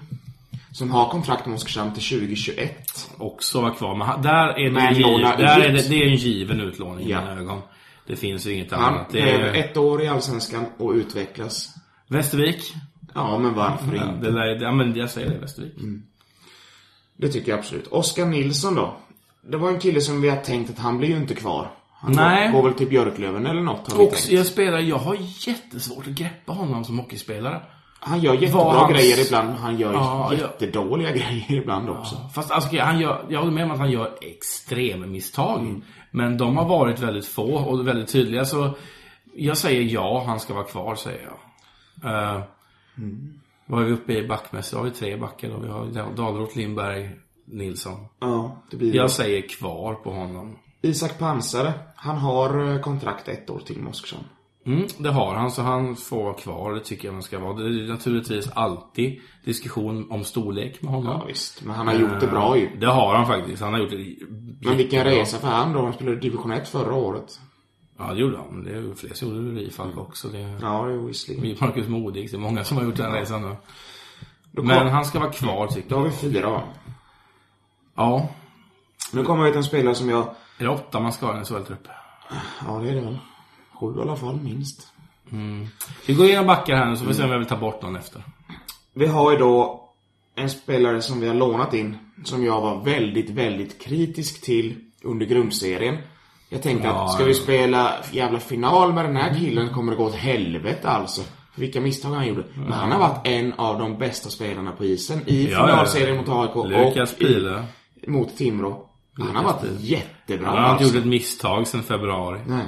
Som har kontrakt med Oskarshamn till 2021. Också vara kvar. Men där är det, Men giv, där är det, det är en given utlåning i Ja. mina ögon. Det finns ju inget Han annat. Det är ett år i Allsvenskan och utvecklas. Västervik. Ja, men varför Ja, inte? det ja, men jag säger det, Västervik. Det tycker jag absolut. Oskar Nilsson då? Det var en kille som vi har tänkt att han blir ju inte kvar. Han Nej. går, går väl till Björklöven eller något har Och tänkt. jag spelar, jag har jättesvårt att greppa honom som hockeyspelare. Han gör jättebra hans- grejer ibland. Han gör Ja, jättedåliga *laughs* grejer ibland också. Fast alltså, han gör, jag håller med om att han gör extrem misstag. Men de har varit väldigt få och väldigt tydliga så jag säger ja, han ska vara kvar säger jag. Uh, Vad är vi uppe i backmässigt? Har vi tre backar då. Vi har Dahlroth, Lindberg, Nilsson. Ja, det blir det. Jag säger kvar på honom. Isak Pansare. Han har eh, kontrakt ett år till med Oskarshamn. Mm, det har han, så han får kvar. Det tycker jag man ska vara. Det är naturligtvis alltid diskussion om storlek med honom. Ja, visst. Men han har gjort det bra ju. Det har han faktiskt. Han har gjort det Men vilken resa för han då. Han spelade division 1 förra året. Ja, det gjorde han. Det är fler som gjorde det i Falk också. Det Ja, det är visserligen. Marcus Modig. Det är många som har gjort den resan nu. Då Men kom- han ska vara kvar tycker Då har jag. vi fyra va? Ja. Nu kommer vi till en spelare som jag... Är det åtta man ska ha i en SHL-trupp? Ja, det är det väl. Sju i alla fall, minst. Vi går igenom backar här nu så får vi se om jag vill ta bort någon efter. Vi har ju då en spelare som vi har lånat in. Som jag var väldigt, väldigt kritisk till under grundserien. Jag tänkte Ja, att ska vi spela jävla final med den här killen kommer det gå åt helvete alltså. För vilka misstag han gjorde. Men han har varit en av de bästa spelarna på isen i Ja, finalserien mot AIK Lukas och Pile. mot Timrå. Han har varit jättebra Han har inte alltså. gjort ett misstag sedan februari. Nej.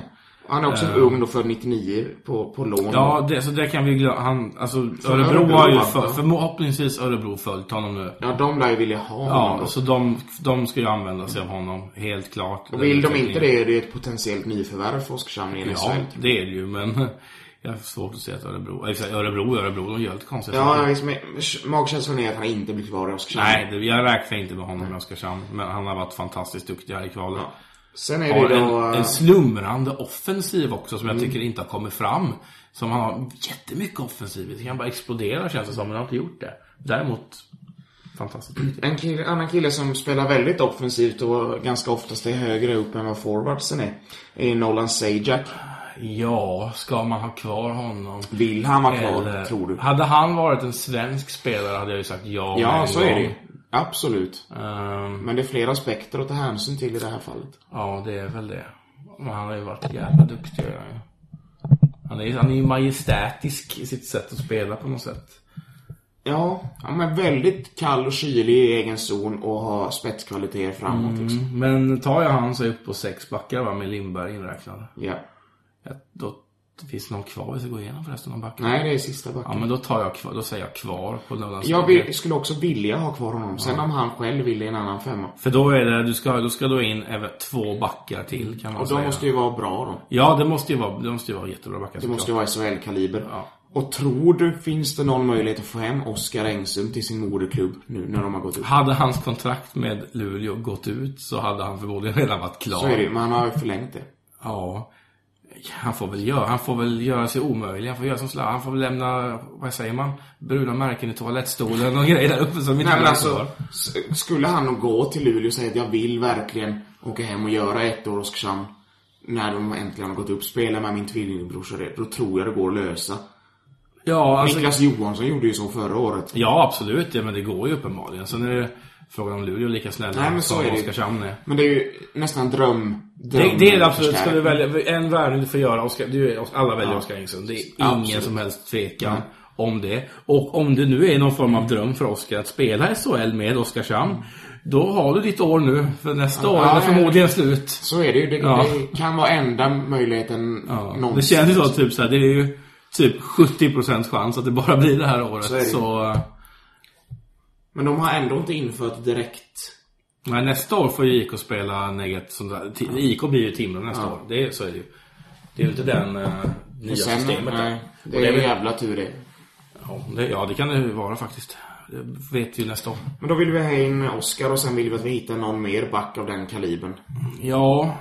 Han är också ung då, född 99 på, på lån. Ja, det, så det kan vi glömma. Han, alltså, Örebro, Örebro, har ju för, förhoppningsvis Örebro följt honom nu. Ja, de lär ju vilja ha honom Ja, då. så de, de ska ju använda sig av honom, helt klart. Och vill de inte det, är det ett potentiellt nyförvärv för Oskarshamn i Ja, det är det ju, men jag har svårt att se att Örebro, eller säga, Örebro, Örebro, de gör lite konstigt. Ja, liksom, magkänslan är att han inte blir kvar i Oskarshamn. Nej, det, jag räknar inte med honom i Oskarshamn, men han har varit fantastiskt duktig här i kvalet. Ja. Sen är det ju en, då... en slumrande offensiv också som jag tycker inte har kommit fram. Som han har jättemycket offensiv i. Kan bara explodera känns det som, men han har inte gjort det. Däremot, fantastiskt duktig. En kille, annan kille som spelar väldigt offensivt och ganska oftast är högre upp än vad forwardsen är, är Nolan Sajak. Ja, ska man ha kvar honom? Vill han vara kvar, Eller- tror du? Hade han varit en svensk spelare hade jag ju sagt ja Ja, så är det gång. ju. Absolut. Ehm, Men det är flera aspekter att ta hänsyn till i det här fallet. ja, det är väl det. Men han har ju varit jävla duktig. Han är, han är ju majestätisk i sitt sätt att spela på något sätt. Ja, han är väldigt kall och kylig i egen zon och har spetskvaliteter framåt liksom. Men tar jag han så är jag upp på sex backar va, med Lindberg inräknade. Ja. Då finns det någon kvar vi ska gå igenom förresten om backen. Nej, det är sista backen. Ja, men då tar jag kvar, då säger jag kvar på Nolan Jag vill, skulle också vilja ha kvar honom. Sen om han själv vill i en annan femma. För då är det, du ska, då ska då in även två backar till kan man Och säga. de måste ju vara bra då. Ja, det måste ju vara, det måste ju vara jättebra backar Det måste ju vara SHL-kaliber. Ja. Och tror du, finns det någon möjlighet att få hem Oskar Engsum till sin moderklubb nu när de har gått ut? Hade hans kontrakt med Luleå gått ut så hade han förmodligen redan varit klar. Så är det men han har ju förlängt det. Ja. Han får väl göra, han får väl göra sig omöjlig. Han får göra som Zlatan. Han får väl lämna, vad säger man? Bruna märken i toalettstolen och *laughs* grejer där uppe som inte Nej men alltså, skulle han nog gå till Luleå och säga att jag vill verkligen åka hem och göra ett år Oskarshamn när de äntligen har gått upp, spela med min tvillingbrorsa, då tror jag det går att lösa. Ja, alltså, Niklas Johansson gjorde ju så förra året. ja absolut. Ja, men det går ju uppenbarligen. Sen är det frågan om Luleå är lika snälla Nej, men så är det. Oskarshamn är. Men det är ju nästan dröm... Det, det är det absolut. Ska du välja en värvning du får göra, Oskar, du, alla väljer Oskar Engström. Det är ingen Absolut. som helst tvekan om det. Och om det nu är någon form av dröm för Oskar att spela SHL med Oskarshamn, då har du ditt år nu. För nästa år är det ja. förmodligen slut. Så är det ju. Det, Ja. det kan vara enda möjligheten Ja, någonsin. det känns ju så typ så här, det är ju typ 70% chans att det bara blir det här året. Så. Så, eh, Men de har ändå inte infört direkt... nej, nästa år får ju IK spela negat som där. Ti- IK blir ju Timrå nästa Ja. år. Det, är- så är det ju. Det är ju inte den uh, nya sen, systemet nej, Och det är väl- jävla tur det. Ja det, ja, det kan det ju vara faktiskt. Det vet vi ju nästa år. Men då vill vi ha in Oscar och sen vill vi att vi hittar någon mer back av den kalibern. Ja.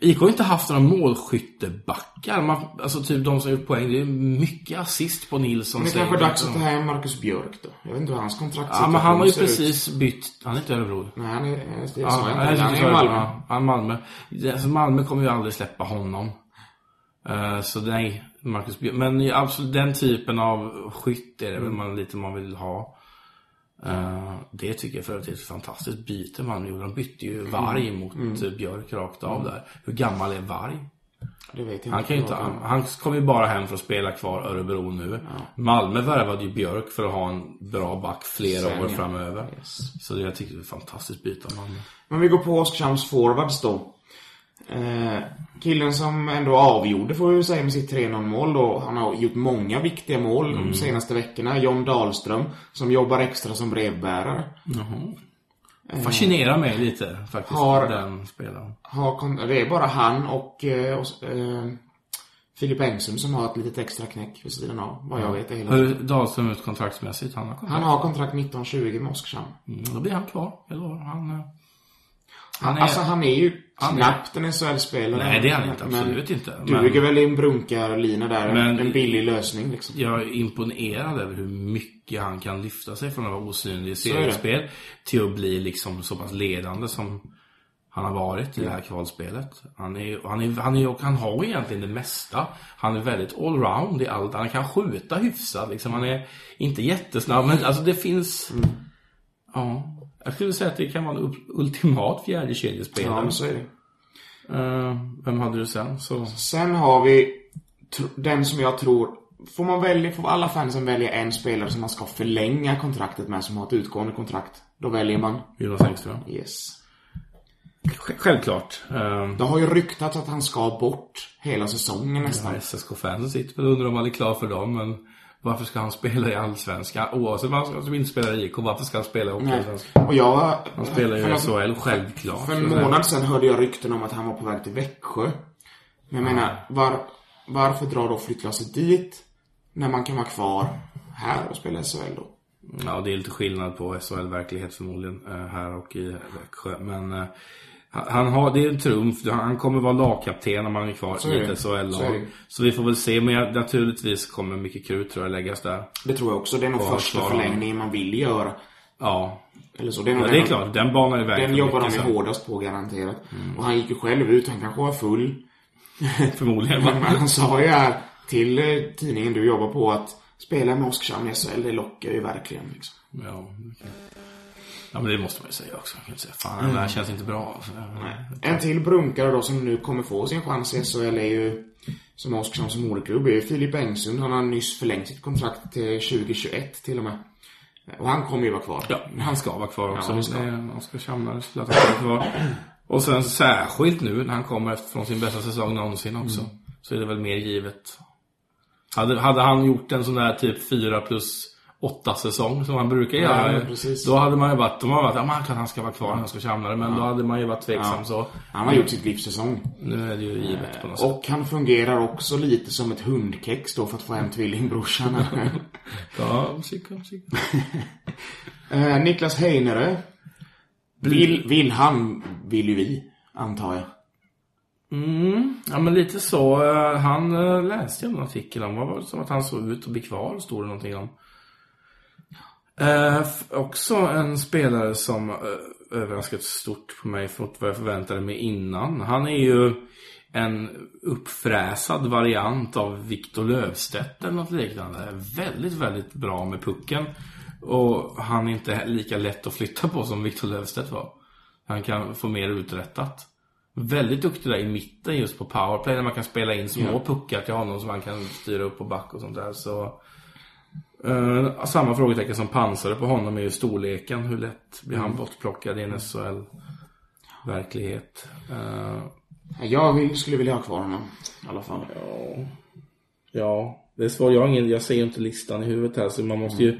IK har inte haft några målskyttebackar. Man, alltså typ de som gjort poäng. Det är mycket assist på Nilsson. Men det kanske är dags att ta hem Marcus Björk då. Jag vet inte hur hans kontrakt Ja, men han har ju ser ut. precis bytt. Han är inte Örebro. Nej, han är... Det Ja. Han är i jag. Malmö. Ja, han är Malmö. Alltså Malmö kommer ju aldrig släppa honom. Eh, så nej, Marcus Björk. Men absolut den typen av skytt är det väl man, lite man vill ha. Eh, det tycker jag för övrigt är ett fantastiskt byte man gjorde. De bytte ju Varg mot eh, Björk rakt av där. Hur gammal är Varg? Han kan inte, han, han kom ju bara hem för att spela kvar Örebro nu. Malmö värvade ju Björk för att ha en bra back flera Sen, år ja. framöver. Yes. Så det, jag tycker det är ett fantastiskt byte av Malmö. Men vi går på Oskarshamns forwards då. Eh, killen som ändå avgjorde får väl säga med sitt 3-0 mål då. Han har gjort många viktiga mål Mm. de senaste veckorna. John Dahlström, som jobbar extra som brevbärare. Fascinerar mig lite faktiskt, Har- den spelaren. Har det är bara han och, eh, och eh, Filip Engsund som har ett litet extra knäck vid sidan av, vad jag vet. Är hela Hur Dahlström ut kontraktsmässigt? Han har kontrakt. Han har kontrakt 1920 med Oskarshamn. Mm, då blir han kvar. Eller han... Han är- Alltså han är ju han är- knappt en SHL-spelare. Nej, det är han inte. Men Absolut inte. Duger väl i en brunkarlina där. Men- en billig lösning liksom. Jag är imponerad över hur mycket han kan lyfta sig från att vara osynlig i är seriespel till att bli liksom så pass ledande som han har varit i det här kvalspelet. Han, är, han, är, han, är, och han har egentligen det mesta. Han är väldigt allround i allt. Han kan skjuta hyfsat liksom. Han är inte jättesnabb, men alltså det finns... Mm. Ja. Jag skulle säga att det kan vara en ultimat fjärdekedjespelare. Ja, men så är det. Eh, vem hade du sen? Så... Sen har vi den som jag tror Får man välja, får alla fansen välja en spelare som man ska förlänga kontraktet med som har ett utgående kontrakt. Då väljer man Jonas Engström. Yes. Sj- Självklart. Uh, Det har ju ryktats att han ska bort hela säsongen nästan. SSK-fansen sitter väl och undrar om han är klar för dem, men varför ska han spela i Allsvenskan? Oavsett om han inte spela i IK, varför ska han spela i. Hockeyallsvenskan? Och jag... Han spelar ju i SHL, självklart. För en månad sedan hörde jag rykten om att han var på väg till Växjö. Men jag menar, var, varför drar då flyttlasset dit? När man kan vara kvar här och spela SHL då? Ja, det är lite skillnad på SHL-verklighet förmodligen, eh, här och i Växjö. Men eh, han har, det är en trumf. Han kommer vara lagkapten om han är kvar Så är i ett Så vi får väl se, men jag, naturligtvis kommer mycket krut tror jag läggas där. Det tror jag också. Det är nog första förlängningen man vill göra. Ja, Eller så. Det är, ja den- det är klart. Den banar iväg Den jobbar de ju hårdast på garanterat. Och han gick ju själv ut. Han kanske var full. Förmodligen. *laughs* Men han sa ju här till eh, tidningen du jobbar på att spela med Oskarshamn i SHL, det lockar ju verkligen liksom. Ja, okej. Ja, men det måste man ju säga också. Kan säga, fan det här känns inte bra. Alltså. En till brunkare då som nu kommer få sin chans i SHL är ju som Oskarshamns moderklubb är ju Filip Engsund. Han har nyss förlängt sitt kontrakt till 2021 till och med. Och han kommer ju vara kvar. Ja, han ska vara kvar också. Ja, Oskarshamn han vara kvar. Och sen särskilt nu när han kommer från sin bästa säsong någonsin också. Mm. Så är det väl mer givet. Hade, hade han gjort en sån där typ 4 plus 8 säsong som han brukar göra. Ja. Då hade man ju varit, då hade man varit, ja man kan han ska vara kvar, han ska samla Men då hade man ju varit tveksam Ja. så. Han har gjort sitt livssäsong. Nu är det ju givet på något sätt. Och han fungerar också lite som ett hundkex då för att få hem tvillingbrorsan. *laughs* Ja, kika, *laughs* kika. eh, Niklas Heinerö. Vill, vill han, vill ju vi, antar jag. Mm, ja men lite så. Eh, Han eh, läste jag en artikel om. Vad var det som att han såg ut att bli kvar? Stod det någonting om. Eh, också en spelare som eh, överraskat stort på mig från vad jag förväntade mig innan. Han är ju en uppfräsad variant av Victor Löfstedt eller något liknande. Väldigt, väldigt bra med pucken. Och han är inte lika lätt att flytta på som Victor Löfstedt var. Han kan få mer uträttat. Väldigt duktig där i mitten just på powerplay när man kan spela in små Ja. puckar till honom som man kan styra upp på back och sånt där. Så, eh, samma frågetecken som pansare på honom är ju storleken. Hur lätt blir han bortplockad i en SHL-verklighet? Eh, Jag skulle vilja ha kvar honom. I alla fall. ja, ja, det är svårt. Jag, ingen, jag ser ju inte listan i huvudet här så man måste ju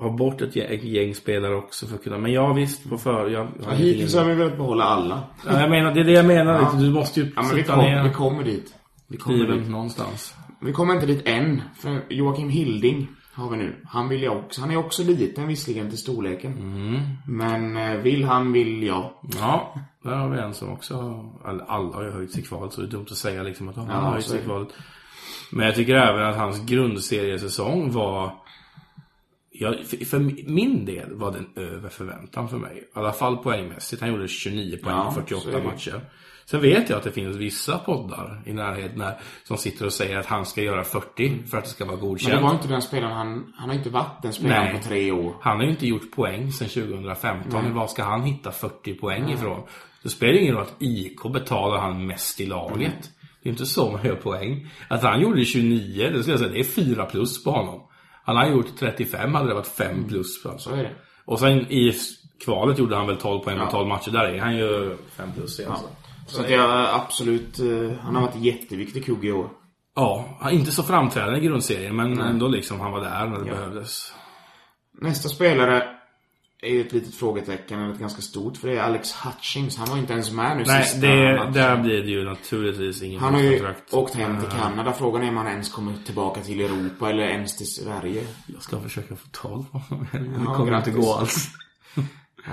ha bort ett gäng, ett gäng spelare också för att kunna. Men ja visst, på för. Jag, Ja, hittills har vi velat behålla alla. Ja, jag menar, det är det jag menar. Ja. Du måste ju Ja, men vi, kom, ner vi kommer dit. Vi kommer dit. någonstans. Vi kommer inte dit än. För Joakim Hilding har vi nu. Han vill jag också. Han är också liten visserligen till storleken. Mm. Men eh, vill han vill jag. Ja, där har vi en som också, eller alla har ju höjt sig kvalet så det är dumt att säga liksom att han Ja, har höjt sig kvalet. Men jag tycker även att hans grundseriesäsong var Ja, för, för min del var den över förväntan för mig. I alla fall poängmässigt. Han gjorde 29 poäng Ja, på så 48 är det. matcher. Sen vet jag att det finns vissa poddar i närheten här som sitter och säger att han ska göra 40 för att det ska vara Men det godkänt. var inte den spelaren han... Han har inte varit den spelaren Nej. på tre år. Han har ju inte gjort poäng sedan 2015. Men var ska han hitta 40 poäng ifrån? Det spelar ingen roll att IK betalar han mest i laget. Det är inte så man gör poäng. Att han gjorde 29, det skulle jag säga, det är 4 plus på honom. Han har gjort 35, hade det varit 5 plus på honom. Så är det. Och sen i kvalet gjorde han väl 12 poäng på Ja. 12 matcher. Där är han ju 5 plus alltså. Så att jag absolut... eh, Han har varit jätteviktig kugge i år. Ja, inte så framträdande i grundserien men ändå liksom han var där när det behövdes. Nästa spelare är ju ett litet frågetecken, eller ett ganska stort, för det är Alex Hutchings. Han var inte ens med nu Nej, sista det, matchen. där blir det ju naturligtvis ingen Han har ju kontrakt. åkt hem till Eh, Kanada. Frågan är om han ens kommer tillbaka till Europa eller ens till Sverige. Jag ska försöka få tag på honom. Det Ja, kommer grattis. inte gå alls.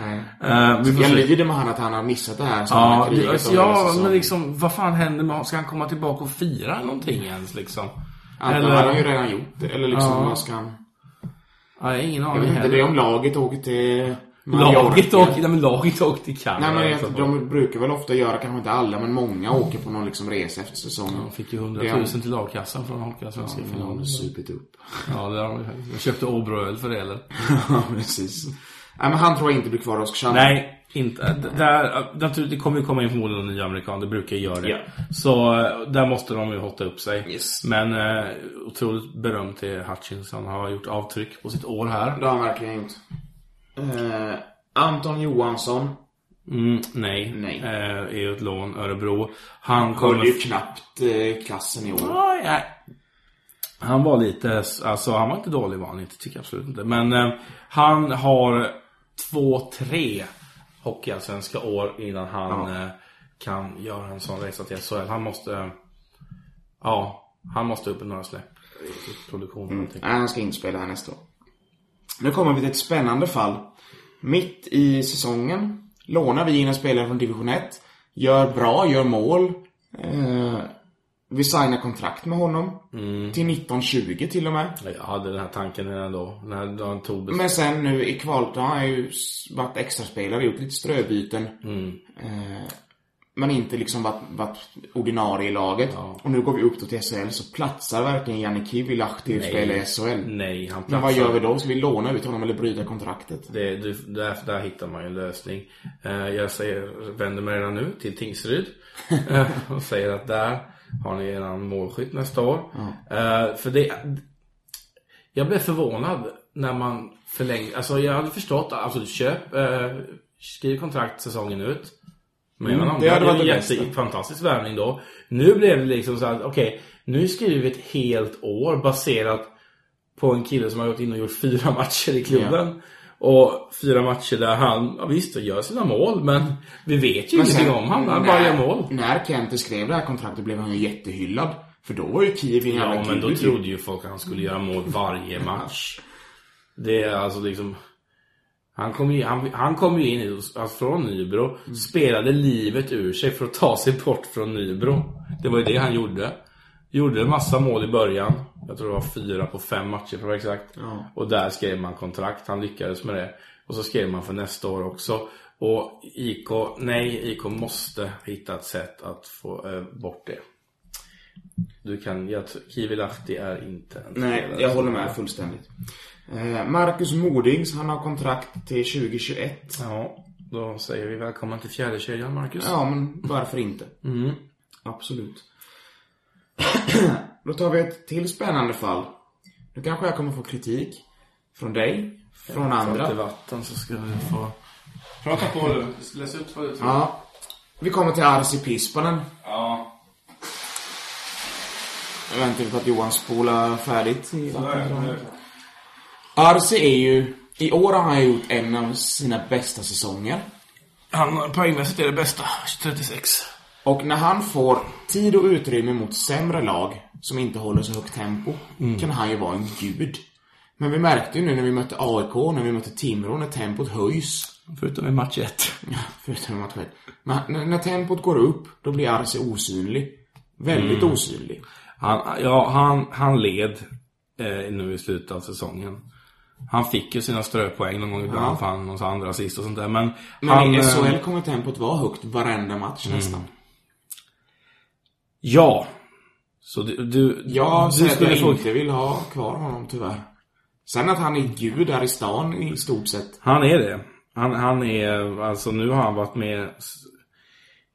Nej. Får Jag lider med han att han har missat det här. Ja, han krigat alltså, ja säsongen. men liksom, vad fan händer med Ska han komma tillbaka och fira någonting ens liksom? Antar han har ju redan gjort det. Eller liksom, Ja. vad ska han... Ja, jag ingen Jag aning vet inte, det är om laget åker till... Laget åkte, nej men laget åkte till Kanada. Nej men alltså. jag, de brukar väl ofta göra, kanske inte alla, men många åker på någon liksom resa efter säsongen. De fick ju 100 Det 000 är- till lagkassan från Hockeyallsvenska Ja, de finalen. har supit upp. Ja, det har de ju. De köpte Åbroöl för det eller? *laughs* Ja, precis. Nej, men han tror jag inte blir kvar i Oskarshamn. Nej, inte. Där, det kommer ju komma in förmodligen någon ny amerikan, det brukar ju göra det. Ja. Så eh, där måste de ju hotta upp sig. Yes. Men eh, otroligt beröm till Hutchinson. Han har gjort avtryck på sitt år här. Det har han verkligen gjort. Eh, Anton Johansson. Mm, nej. Nej. Eh, är ju ett lån, Örebro. Han kommer... ju knappt eh, klassen i år. Ja, ja. Han var lite, alltså han var inte dålig var han inte, tycker jag absolut inte. Men eh, han har två, tre hockeyallsvenska år innan han Ja. eh, kan göra en sån resa till SHL. Han måste, eh, ja, han måste upp i några släpp i produktionen. Mm. Nej, han ska inte spela här nästa år. Nu kommer vi till ett spännande fall. Mitt i säsongen lånar vi in en spelare från division 1. Gör bra, gör mål. Eh, vi signar kontrakt med honom. Till 1920 till och med. Jag hade den här tanken redan då, när tog beslut. Men sen nu i kvalet, har han ju varit extraspelare, gjort lite ströbyten. Eh, men inte liksom varit, varit ordinarie i laget. Och nu går vi upp då till SHL, så platsar verkligen Janne Kivilahti att spela i SHL. Nej, han Men vad platsar- gör vi då? Ska vi låna ut honom eller bryta kontraktet? Det, du, där, där hittar man ju en lösning. Eh, jag säger, vänder mig redan nu till Tingsryd. *laughs* Eh, och säger att där har ni eran målskytt nästa år. Eh, för det... Jag blev förvånad när man förlängde. Alltså jag hade förstått, alltså köp, eh, skriv kontrakt säsongen ut. Men Mm, det hade varit en fantastisk värvning då. Nu blev det liksom så att, okej, nu skriver vi ett helt år baserat på en kille som har gått in och gjort fyra *laughs* matcher i klubben. Och fyra matcher där han, ja, visst, gör sina mål, men vi vet ju ingenting om han. Han bara gör mål. När Kente skrev det här kontraktet blev han ju jättehyllad. För då var ju Kiev en Ja, men då trodde ju folk att han skulle göra mål varje match. Det är alltså liksom... Han kom ju, han, han kom ju in i, alltså från Nybro, spelade livet ur sig för att ta sig bort från Nybro. Det var ju det han gjorde. Gjorde en massa mål i början. Jag tror det var fyra på fem matcher för att vara exakt. Ja. Och där skrev man kontrakt. Han lyckades med det. Och så skrev man för nästa år också. Och IK, nej, IK måste hitta ett sätt att få eh, bort det. Du kan, jag, Kivilahti är inte en Nej, jag håller med fullständigt. Eh, Marcus Modings, han har kontrakt till 2021. Ja, då säger vi välkommen till fjärde kedjan Marcus. Ja, men varför inte? Mm. Absolut. Då tar vi ett till spännande fall. Nu kanske jag kommer få kritik. Från dig. Från Ta andra. lite vatten så ska du få... Prata på du. Läs ut vad du tror. Ja. Vi kommer till Arsi Pispanen. Ja. Jag väntar på att Johan spolar färdigt. i Arsi är ju... I år har han gjort en av sina bästa säsonger. Han, poängmässigt är det bästa. 36. Och när han får tid och utrymme mot sämre lag som inte håller så högt tempo kan han ju vara en gud. Men vi märkte ju nu när vi mötte AIK, när vi mötte Timrå, när tempot höjs. Förutom i match 1. Förutom match ett. Men när, när tempot går upp, då blir Arce osynlig. Väldigt osynlig. Han, ja, han, han led eh, nu i slutet av säsongen. Han fick ju sina ströpoäng någon gång ibland Ja. för han och så andra assist och sånt där. Men, Men han, i eh, SHL kommer tempot vara högt varenda match nästan. Ja. Så du, du, Jag du skulle jag inte vill ha kvar honom tyvärr. Sen att han är gud här i stan i stort sett. Han är det. Han, han är, alltså nu har han varit med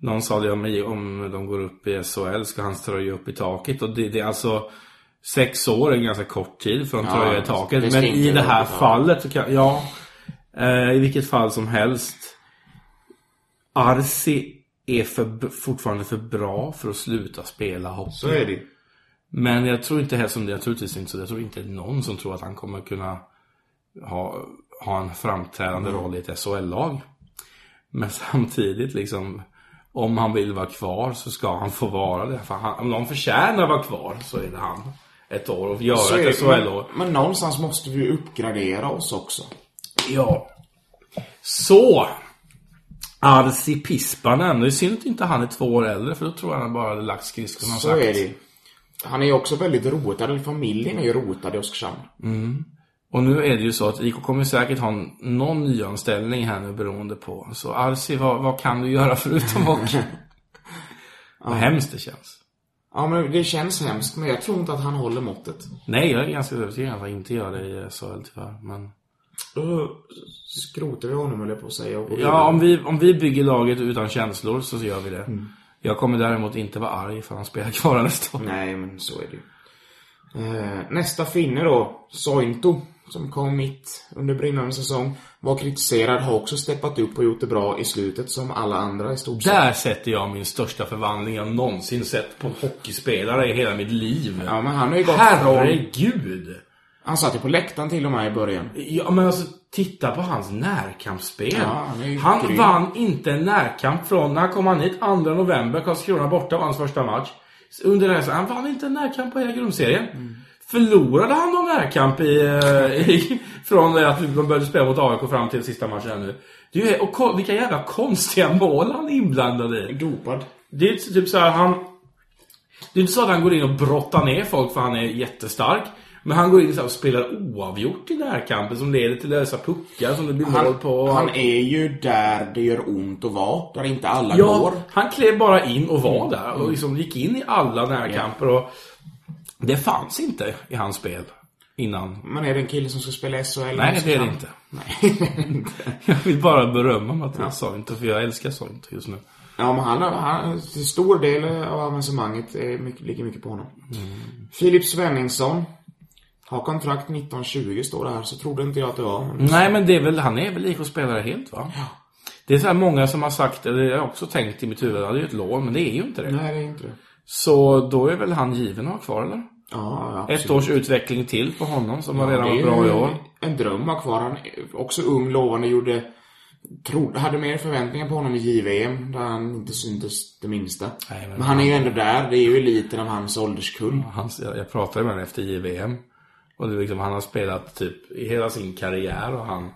Någon sa det om, mig, om de går upp i SHL ska han tröja upp i taket och det, det är alltså Sex år en ganska kort tid för att Ja, tröja i taket Men i det här fallet så kan, ja eh, I vilket fall som helst Arsi är för, fortfarande för bra för att sluta spela hockey Så är det Men jag tror inte heller som det, jag tror inte, så, jag tror inte någon som tror att han kommer kunna ha, ha en framträdande roll i ett SHL-lag. Men *laughs* samtidigt liksom, om han vill vara kvar så ska han få vara det. För han, om någon förtjänar att vara kvar så är det han. Ett år och göra ett men, SHL-år. men någonstans måste vi ju uppgradera oss också. Ja. Så. Arsi Pispanen. Det är synd att inte han är två år äldre för då tror jag han bara hade lagt skridskorna Så sagt. är det. Han är ju också väldigt rotad, familjen är ju rotad i Oskarshamn. Och nu är det ju så att IK kommer säkert ha någon nyanställning här nu beroende på. Så Arsi, vad, vad kan du göra förutom hockey? *laughs* Vad hemskt det känns. Ja, men det känns hemskt, men jag tror inte att han håller måttet. Nej, jag är ganska övertygad om att han inte gör det i SHL tyvärr. Men... Då skrotar vi honom, jag på att säga. Ja, om vi, om vi bygger laget utan känslor så gör vi det. Jag kommer däremot inte vara arg för han spelar kvar nästa år. Nej, men så är det ju. Eh, nästa finne då, Sointo, som kom mitt under brinnande säsong, var kritiserad, har också steppat upp och gjort det bra i slutet som alla andra i stort sett. Där sätter jag min största förvandling jag någonsin sett på hockeyspelare i hela mitt liv. Ja, men han har ju gått från... Han satt ju på läktaren till och med i början. Ja men alltså titta på hans närkampsspel. Ja, han han vann inte en närkamp från, när kom han hit? 2 november, Karlskrona borta var hans första match. Under den han vann inte en närkamp på hela grundserien. Mm. Förlorade han någon närkamp i, eh, i, *laughs* från det att de började spela mot AIK fram till sista matchen här nu. Det är och vilka jävla konstiga *laughs* mål han är inblandad i. Dopad. Det är typ så här, han... Det är inte så att han går in och brottar ner folk för han är jättestark. Men han går in så och spelar oavgjort i närkampen som leder till lösa puckar som det blir mål Han, på. han är ju där det gör ont att vara, där inte alla ja, går. han klev bara in och var där och liksom gick in i alla närkamper och det fanns inte i hans spel innan. Men är det en kille som ska spela SHL? Nej, det är det inte. Nej. *laughs* Jag vill bara berömma Mattias Sointo för jag älskar Sointo just nu. Ja, men han, han stor del av avancemanget är mycket, ligger mycket på honom. Filip Svenningsson har kontrakt 1920 står det här, så trodde inte jag att det var. Nej, men det är väl, han är väl IK-spelare helt va? Ja. Det är så här många som har sagt, eller jag har också tänkt i mitt huvud, ja, det är ju ett lån, men det är ju inte det. Nej, det är inte det. Så då är väl han given att ha kvar eller? Ja, ja, absolut. Ett års utveckling till på honom som har Ja, redan det är varit bra i år. En dröm att kvar. Han också ung, lovande, gjorde... Trodde, hade mer förväntningar på honom i JVM, där han inte syntes det minsta. Nej, men- men han är ju ändå där. Det är ju eliten av hans ålderskull. Hans, jag, jag pratade med honom efter JVM. Och det är liksom, han har spelat typ i hela sin karriär och han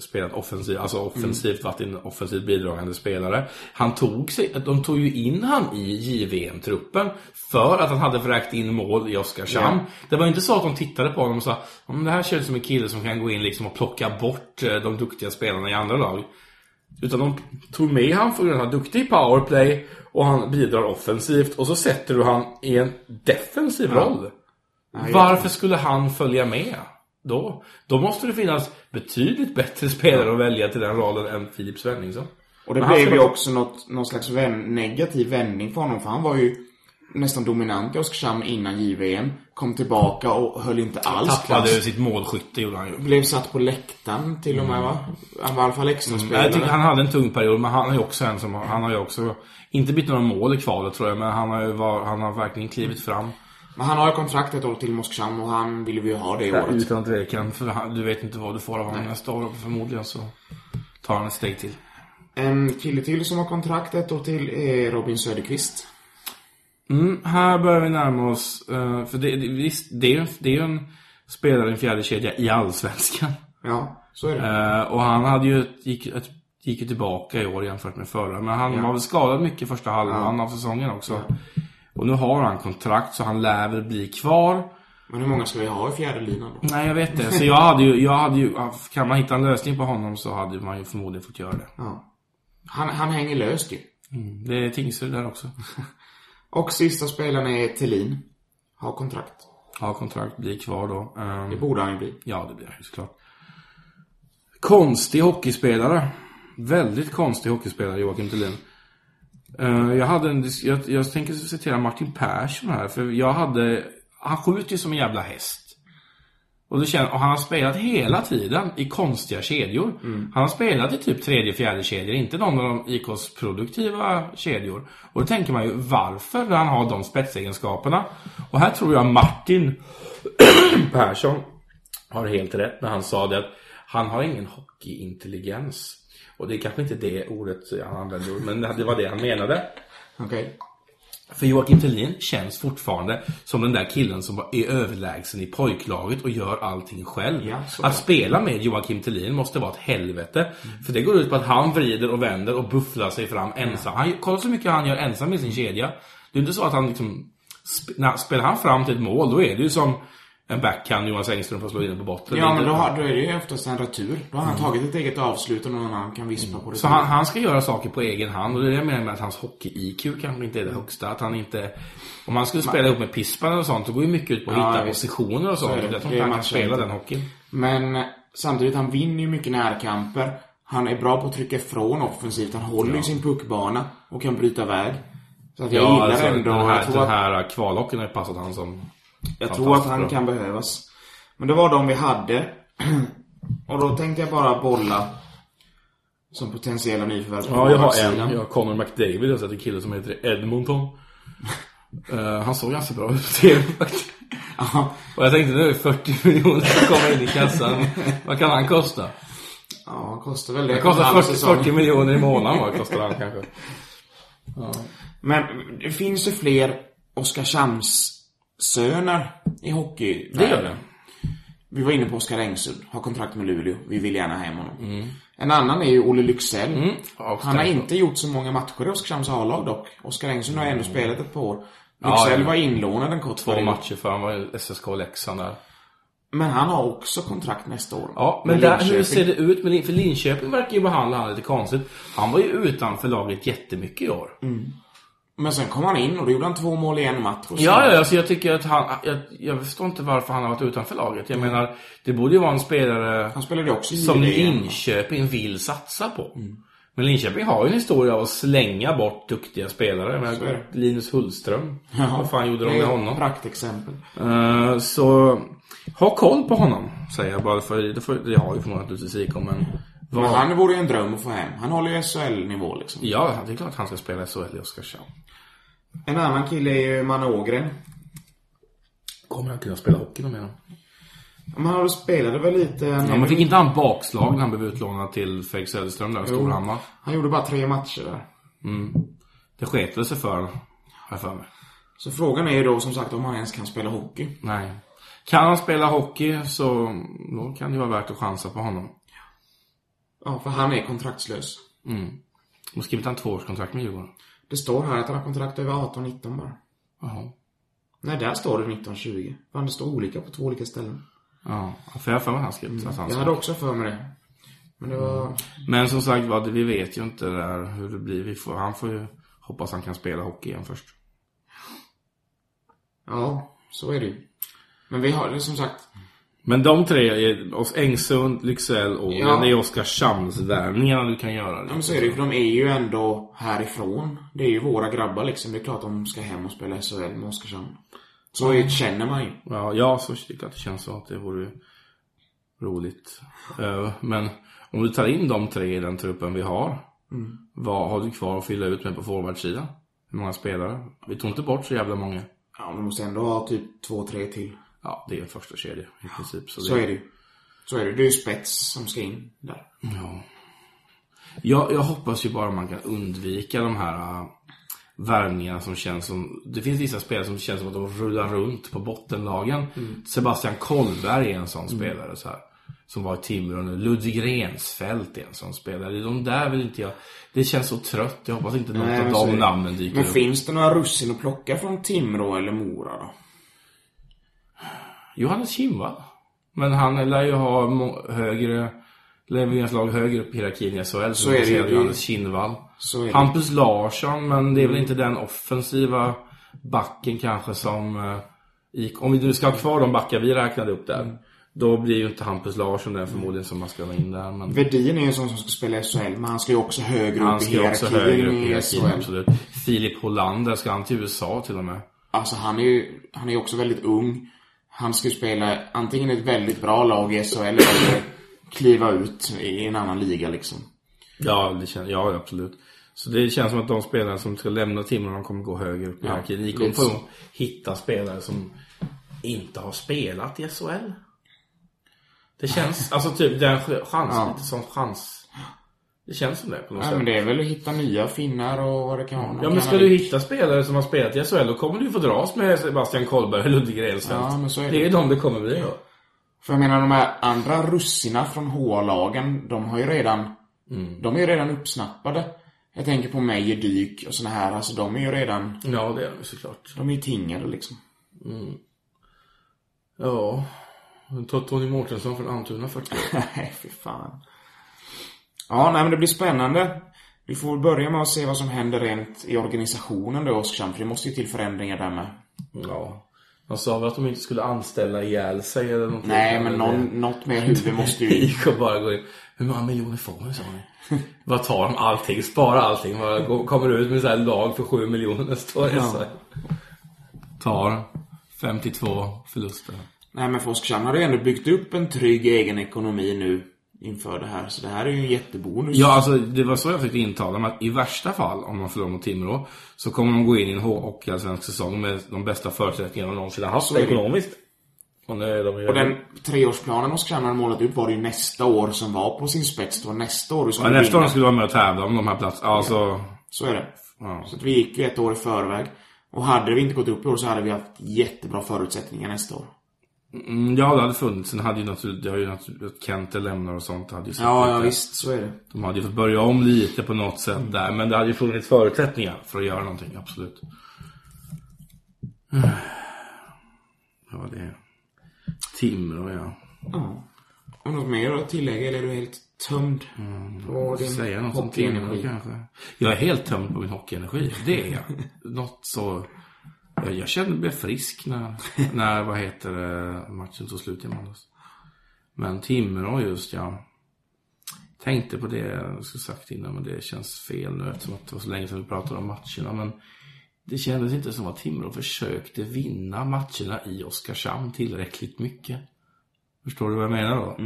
spelat offensivt, alltså offensivt, varit en offensivt bidragande spelare. Han tog sig, de tog ju in han i JVM-truppen för att han hade vräkt in mål i Oskarshamn. Det var ju inte så att de tittade på honom och sa om det här känns som en kille som kan gå in liksom och plocka bort eh, de duktiga spelarna i andra lag. Utan de tog med han för att han är duktig i powerplay och han bidrar offensivt och så sätter du han i en defensiv roll. Varför skulle han följa med då? Då måste det finnas betydligt bättre spelare att välja till den rollen än Filip Svenningsson. Och det Men han blev ju också något, någon slags vän, negativ vändning för honom. För han var ju nästan dominant i Oskarshamn innan JVM. Kom tillbaka och höll inte alls Tappade klass. sitt målskytte gjorde han ju. Blev satt på läktaren till och med va? Han var i alla fall extra Mm. Jag tycker han hade en tung period, men han är ju också en som, han har ju också, inte blivit några mål i kvalet tror jag, men han har ju var, han har verkligen klivit fram. Men han har ju kontrakt ett år till Oskarshamn och han ville vi ju ha det året. Utan tvekan, för han, du vet inte vad du får av honom nästa år förmodligen så tar han ett steg till. En kille till som har kontrakt ett år till är Robin Söderqvist. Mm, här börjar vi närma oss, eh, för det, det, visst, det är ju en, spelare i en fjärde kedja i Allsvenskan. Ja, så är det. Eh, och han hade ju, ett- gick, ett, gick ju tillbaka i år jämfört med förra. Men han Ja. var väl skadad mycket första halvan av säsongen också. Och nu har han kontrakt så han lär väl bli kvar. Men hur många ska vi ha i fjärde linan då? Nej, jag vet det. Så jag hade ju, jag hade ju, kan man hitta en lösning på honom så hade man ju förmodligen fått göra det. Ja. Han, han hänger löst ju. Det är Tingsryd där också. *laughs* Och sista spelaren är Thelin. Har kontrakt. Har kontrakt, blir kvar då. Ehm, Det borde han ju bli. Ja, det blir det såklart. Konstig hockeyspelare. Väldigt konstig hockeyspelare, Joakim Thulin. Eh, jag hade en, jag, jag tänker citera Martin Persson här, för jag hade, han skjuter ju som en jävla häst. Och, det känns, och han har spelat hela tiden i konstiga kedjor. Han har spelat i typ tredje, fjärde kedjor, inte någon av de IKs produktiva kedjor. Och då tänker man ju, varför när han har de spetsegenskaperna? Och här tror jag Martin *clears throat* Persson har helt rätt när han sa det att Han har ingen hockeyintelligens. Och det är kanske inte det ordet han använde, men det var det han menade. Okej. För Joakim Thelin känns fortfarande som den där killen som är överlägsen i pojklaget och gör allting själv. Ja, att spela med Joakim Thelin måste vara ett helvete. För det går ut på att han vrider och vänder och bufflar sig fram ensam. Han, kolla så mycket han gör ensam i sin kedja. Det är inte så att han liksom... Spelar han fram till ett mål, då är det ju som en backhand Jonas Engström får slå in på botten. Ja, men inte- då, har, då är det ju oftast en retur. Då har han tagit ett eget avslut och någon annan kan vispa på det. Så han, han ska göra saker på egen hand och det är det jag menar med att hans hockey-IQ kanske inte är det högsta. Att han inte... Om han skulle spela ihop med Pispan och sånt, då går ju mycket ut på att Ja, hitta visst. positioner och Så sånt. är det. Jag tror inte han kan spela den hockeyn. Men eh, samtidigt, han vinner ju mycket närkamper. Han är bra på att trycka ifrån offensivt. Han håller ju sin puckbana och kan bryta väg. Så att jag Ja, gillar alltså, ändå... den här, jag tror den att, här kvalhockeyn har ju passat han som... jag tror att han bra. kan behövas. Men det var de vi hade. *clears throat* och då tänkte jag bara bolla som potentiella nyförvärv på Ja, jag har en. Jag har Connor McDavid. Jag har sett en kille som heter Edmonton. *laughs* Eh, han såg ganska bra ut på TV faktiskt. *laughs* Ja. Och jag tänkte nu är det 40 miljoner som kommer in i kassan. Vad kan han kosta? Ja, han kostar väl det. Det kostar en halv 40, säsong. 40 miljoner i månaden vad kostar han kanske? *laughs* Men det finns ju fler Oskarshamns-söner i hockey. Det gör det. Vi var inne på Oskar Engsund, har kontrakt med Luleå. Vi vill gärna hem honom. Mm. En annan är ju Olle Lycksell. Ja, Han har inte gjort så många matcher i Oskarshamns A-lag dock. Oskar Engsund har ändå spelat ett par år. Lycksell ja. var inlånad en kort Två period. matcher för han var i SSK Leksand där. Men han har också kontrakt nästa år. Ja, men där, hur Linköping. ser det ut med Lin- För Linköping verkar ju behandla han lite konstigt. Han var ju utanför laget jättemycket i år. Men sen kom han in och då gjorde han två mål i en match. och så- Ja, ja, alltså jag tycker att han... Jag, jag förstår inte varför han har varit utanför laget. Jag menar, det borde ju vara en spelare Han spelade också i som? Linköping vill satsa på. Men Linköping har ju en historia av att slänga bort duktiga spelare. Det. Linus Hullström. Vad fan gjorde de med honom? Praktexempel. Eh, så ha koll på honom, säger jag bara. För det har ju förmodligen naturligtvis IK, men... Men han vore ju en dröm att få hem. Han håller ju SHL-nivå liksom. Ja, det är klart att han ska spela SHL i Oskarshamn. En annan kille är ju Manne Ågren. Kommer han kunna spela hockey någon mer? Men han spelade väl lite... Ja, men fick inte han bakslag när han blev utlånad till Fredrik Söderström där i Storhammar? Han gjorde bara tre matcher där. Det sket väl sig för har jag för mig. Så frågan är ju då som sagt om han ens kan spela hockey. Nej. Kan han spela hockey så då kan det vara värt att chansa på honom. Ja, för han är kontraktslös. Och skrivit han tvåårskontrakt med Djurgården. Det står här att han har kontrakt över 18-19 bara. Jaha. Nej, där står det 19-20. Fan, det står olika på två olika ställen. Ja, för jag har för mig han skrivit att han Jag hade också för mig det. Men det var... Men som sagt vad, vi vet ju inte där hur det blir. Vi får, han får ju hoppas han kan spela hockey igen först. Ja, så är det ju. Men vi har som sagt. Men de tre, är oss Engsund, Lycksell och Ja. det är Oskarshamnsvärvningarna du kan göra. Ja, men så är det ju, de är ju ändå härifrån. Det är ju våra grabbar liksom. Det är klart de ska hem och spela SHL med Oskarshamn. Så är, känner man ju. Ja, ja så det är klart det känns så att det vore roligt. Eh, Men om du tar in de tre i den truppen vi har. Vad har du kvar att fylla ut med på forwardsidan? Hur många spelare? Vi tog inte bort så jävla många. Ja, vi måste ändå ha typ två, tre till. Ja, det är en första kedja i princip. Så, Så det, är det ju. Så är det. Det är ju spets som ska in där. Ja. Jag, jag hoppas ju bara man kan undvika de här uh, värvningarna som känns som... Det finns vissa spelare som känns som att de rullar runt på bottenlagen. Sebastian Kollberg är en sån spelare så här. Som var i Timrå nu. Ludvig Rensfeldt är en sån spelare. De där vill inte jag... Det känns så trött. Jag hoppas inte något Nej, av men de namnen dyker Men upp. finns det några russin att plocka från Timrå eller Mora då? Johannes Kinnvall. Men han lär ju ha högre... Lär ju lag högre upp i hierarkin i SHL. Så är det ju. Johannes Kinnvall. Hampus Larsson, men det är väl inte den offensiva backen kanske som... eh, Om vi nu ska ha kvar de backar vi räknade upp där. Mm. Då blir ju inte Hampus Larsson den förmodligen som man ska ha in där. Men Vedin är ju en sån som ska spela i SHL, men han ska ju också högre upp i hierarkin i SHL. absolut. Filip Hollander, ska han till USA till och med? Alltså han är ju, han är också väldigt ung. Han ju spela antingen ett väldigt bra lag i SHL eller kliva ut i en annan liga liksom. Ja, det känns, ja, absolut. Så det känns som att de spelare som ska lämna Timrå, de kommer gå högre upp i hierarkin. Ni kommer få hitta spelare som inte har spelat i SHL. Det känns, alltså typ den ch- chans, Ja. lite som chans. Det känns som det på något Nej, sätt. men det är väl att hitta nya finnar och vad det kan vara. Ja Kan men ska du hitta spelare som har spelat i SHL då kommer du ju få dras med Sebastian Kollberg och Ludvig Rensfeldt. Ja, men så är det. det är de det kommer bli då. För jag menar de här andra russina från HA-lagen, de har ju redan, Mm. de är ju redan uppsnappade. Jag tänker på Meijer Dyk och såna här, alltså de är ju redan, Ja det är de såklart. de är ju tingade liksom. Ja. Ta Tony Mårtensson från 40 år. *laughs* Nej, fy fan. Ja, nej men det blir spännande. Vi får väl börja med att se vad som händer rent i organisationen då, Oskarshamn, för det måste ju till förändringar där med. Ja. De sa väl att de inte skulle anställa ihjäl sig eller någonting. Nej, men någon, något mer huvud måste ju... *laughs* IK bara går in. Hur många miljoner får ni sa ni? *laughs* Vad tar de allting? Spara allting. Bara gå- kommer ut med så här lag för 7 miljoner nästa år. Ja. Ja. Tar 52 förluster. Nej, men för Oskarshamn har ju ändå byggt upp en trygg egen ekonomi nu inför det här. Så det här är ju en jättebonus. Ja, alltså det var så jag försökte intala mig att i värsta fall, om man förlorar mot Timrå, så kommer de gå in i en hockeyallsvensk säsong med de bästa förutsättningarna de någonsin har haft Så det. ekonomiskt. Och är de. Och den treårsplanen Oskarshamn hade målat upp var det ju nästa år som var på sin spets. Det var nästa år du ja, skulle nästa år skulle de vara med och tävla om de här platserna. Alltså, Så är det. Ja. Så att vi gick ju ett år i förväg. Och hade vi inte gått upp i år så hade vi haft jättebra förutsättningar nästa år. Mm, ja, det hade funnits. Sen hade ju naturligt, det har ju naturligt, Kente lämnar och sånt. Hade ju Ja, ja visst, så är det. De hade ju fått börja om lite på något sätt där. Men det hade ju funnits förutsättningar för att göra någonting, absolut. *sighs* Ja, det är... Timrå, ja. Ja. Har du något mer att tillägga eller är du helt tömd på din Säga något om Timrå hockeyenergi? kanske. Jag är helt tömd på min hockeyenergi. Det är jag. Något så... Jag, jag kände mig frisk när, när, vad heter det, matchen tog slut i måndags. Men Timrå just, ja. Tänkte på det jag skulle sagt innan, men det känns fel nu eftersom att det var så länge sedan vi pratade om matcherna. Men det kändes inte som att Timrå försökte vinna matcherna i Oskarshamn tillräckligt mycket. Förstår du vad jag menar då?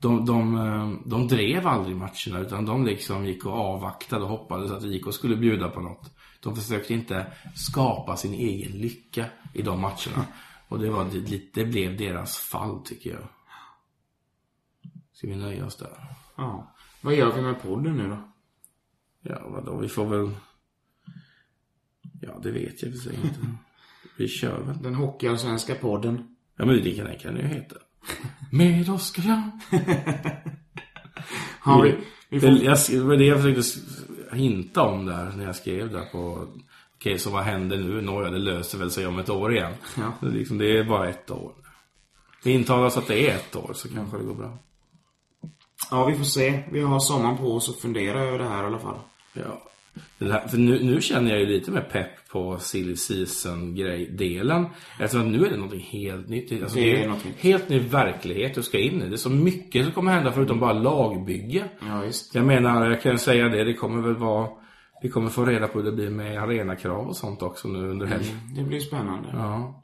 De, de, eh, de drev aldrig matcherna utan de liksom gick och avvaktade och hoppades att IK skulle bjuda på något. De försökte inte skapa sin egen lycka i de matcherna. Och det, var, det, blev deras fall tycker jag. Ska vi nöja oss där? Ja. Vad gör vi med podden nu då? Ja, vadå? Vi får väl... Ja, det vet jag i sig inte. *laughs* Vi kör väl. Den hockeyallsvenska podden. Ja, men det kan, det kan ju heta. Med Oskarshamn. *laughs* Har vi, vi får, jag, det jag försökte hinta om där när jag skrev där på Okej, så vad händer nu? Nåja, det löser väl sig om ett år igen. Ja. Det, är liksom, det är bara ett år. Det intalas att det är ett år så kanske det går bra. ja, vi får se. Vi har sommaren på oss att fundera över det här i alla fall. Ja. Det här, för nu, nu känner jag ju lite mer pepp på silly season-grej-delen. Eftersom att nu är det någonting helt nytt. Alltså, Det det är är någonting. helt ny verklighet du ska in i. Det är så mycket som kommer hända förutom bara lagbygge. Ja, visst. Jag menar, jag kan säga det, det kommer väl vara... Vi kommer få reda på hur det blir med arenakrav och sånt också nu under helgen. Det blir spännande. Ja.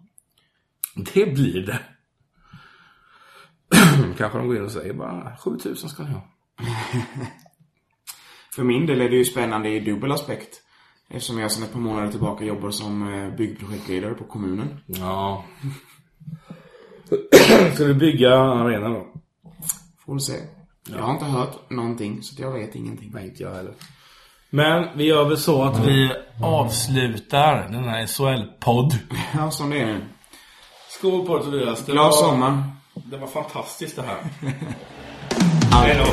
Det blir det. *clears throat* Kanske de går in och säger bara 7000 ska ni ha. *laughs* För min del är det ju spännande i dubbel aspekt. Eftersom jag sedan ett par månader tillbaka jobbar som eh, byggprojektledare på kommunen. Ja. Ska du bygga arena då? Får se. Jag har inte hört någonting, så jag vet ingenting. Nej, inte jag heller. Men vi gör väl så att vi avslutar den här SHL-podd. *laughs* Ja, som det är nu. Skål på det Tobias. Glad var- sommar. Det var fantastiskt det här. *laughs* Hej då.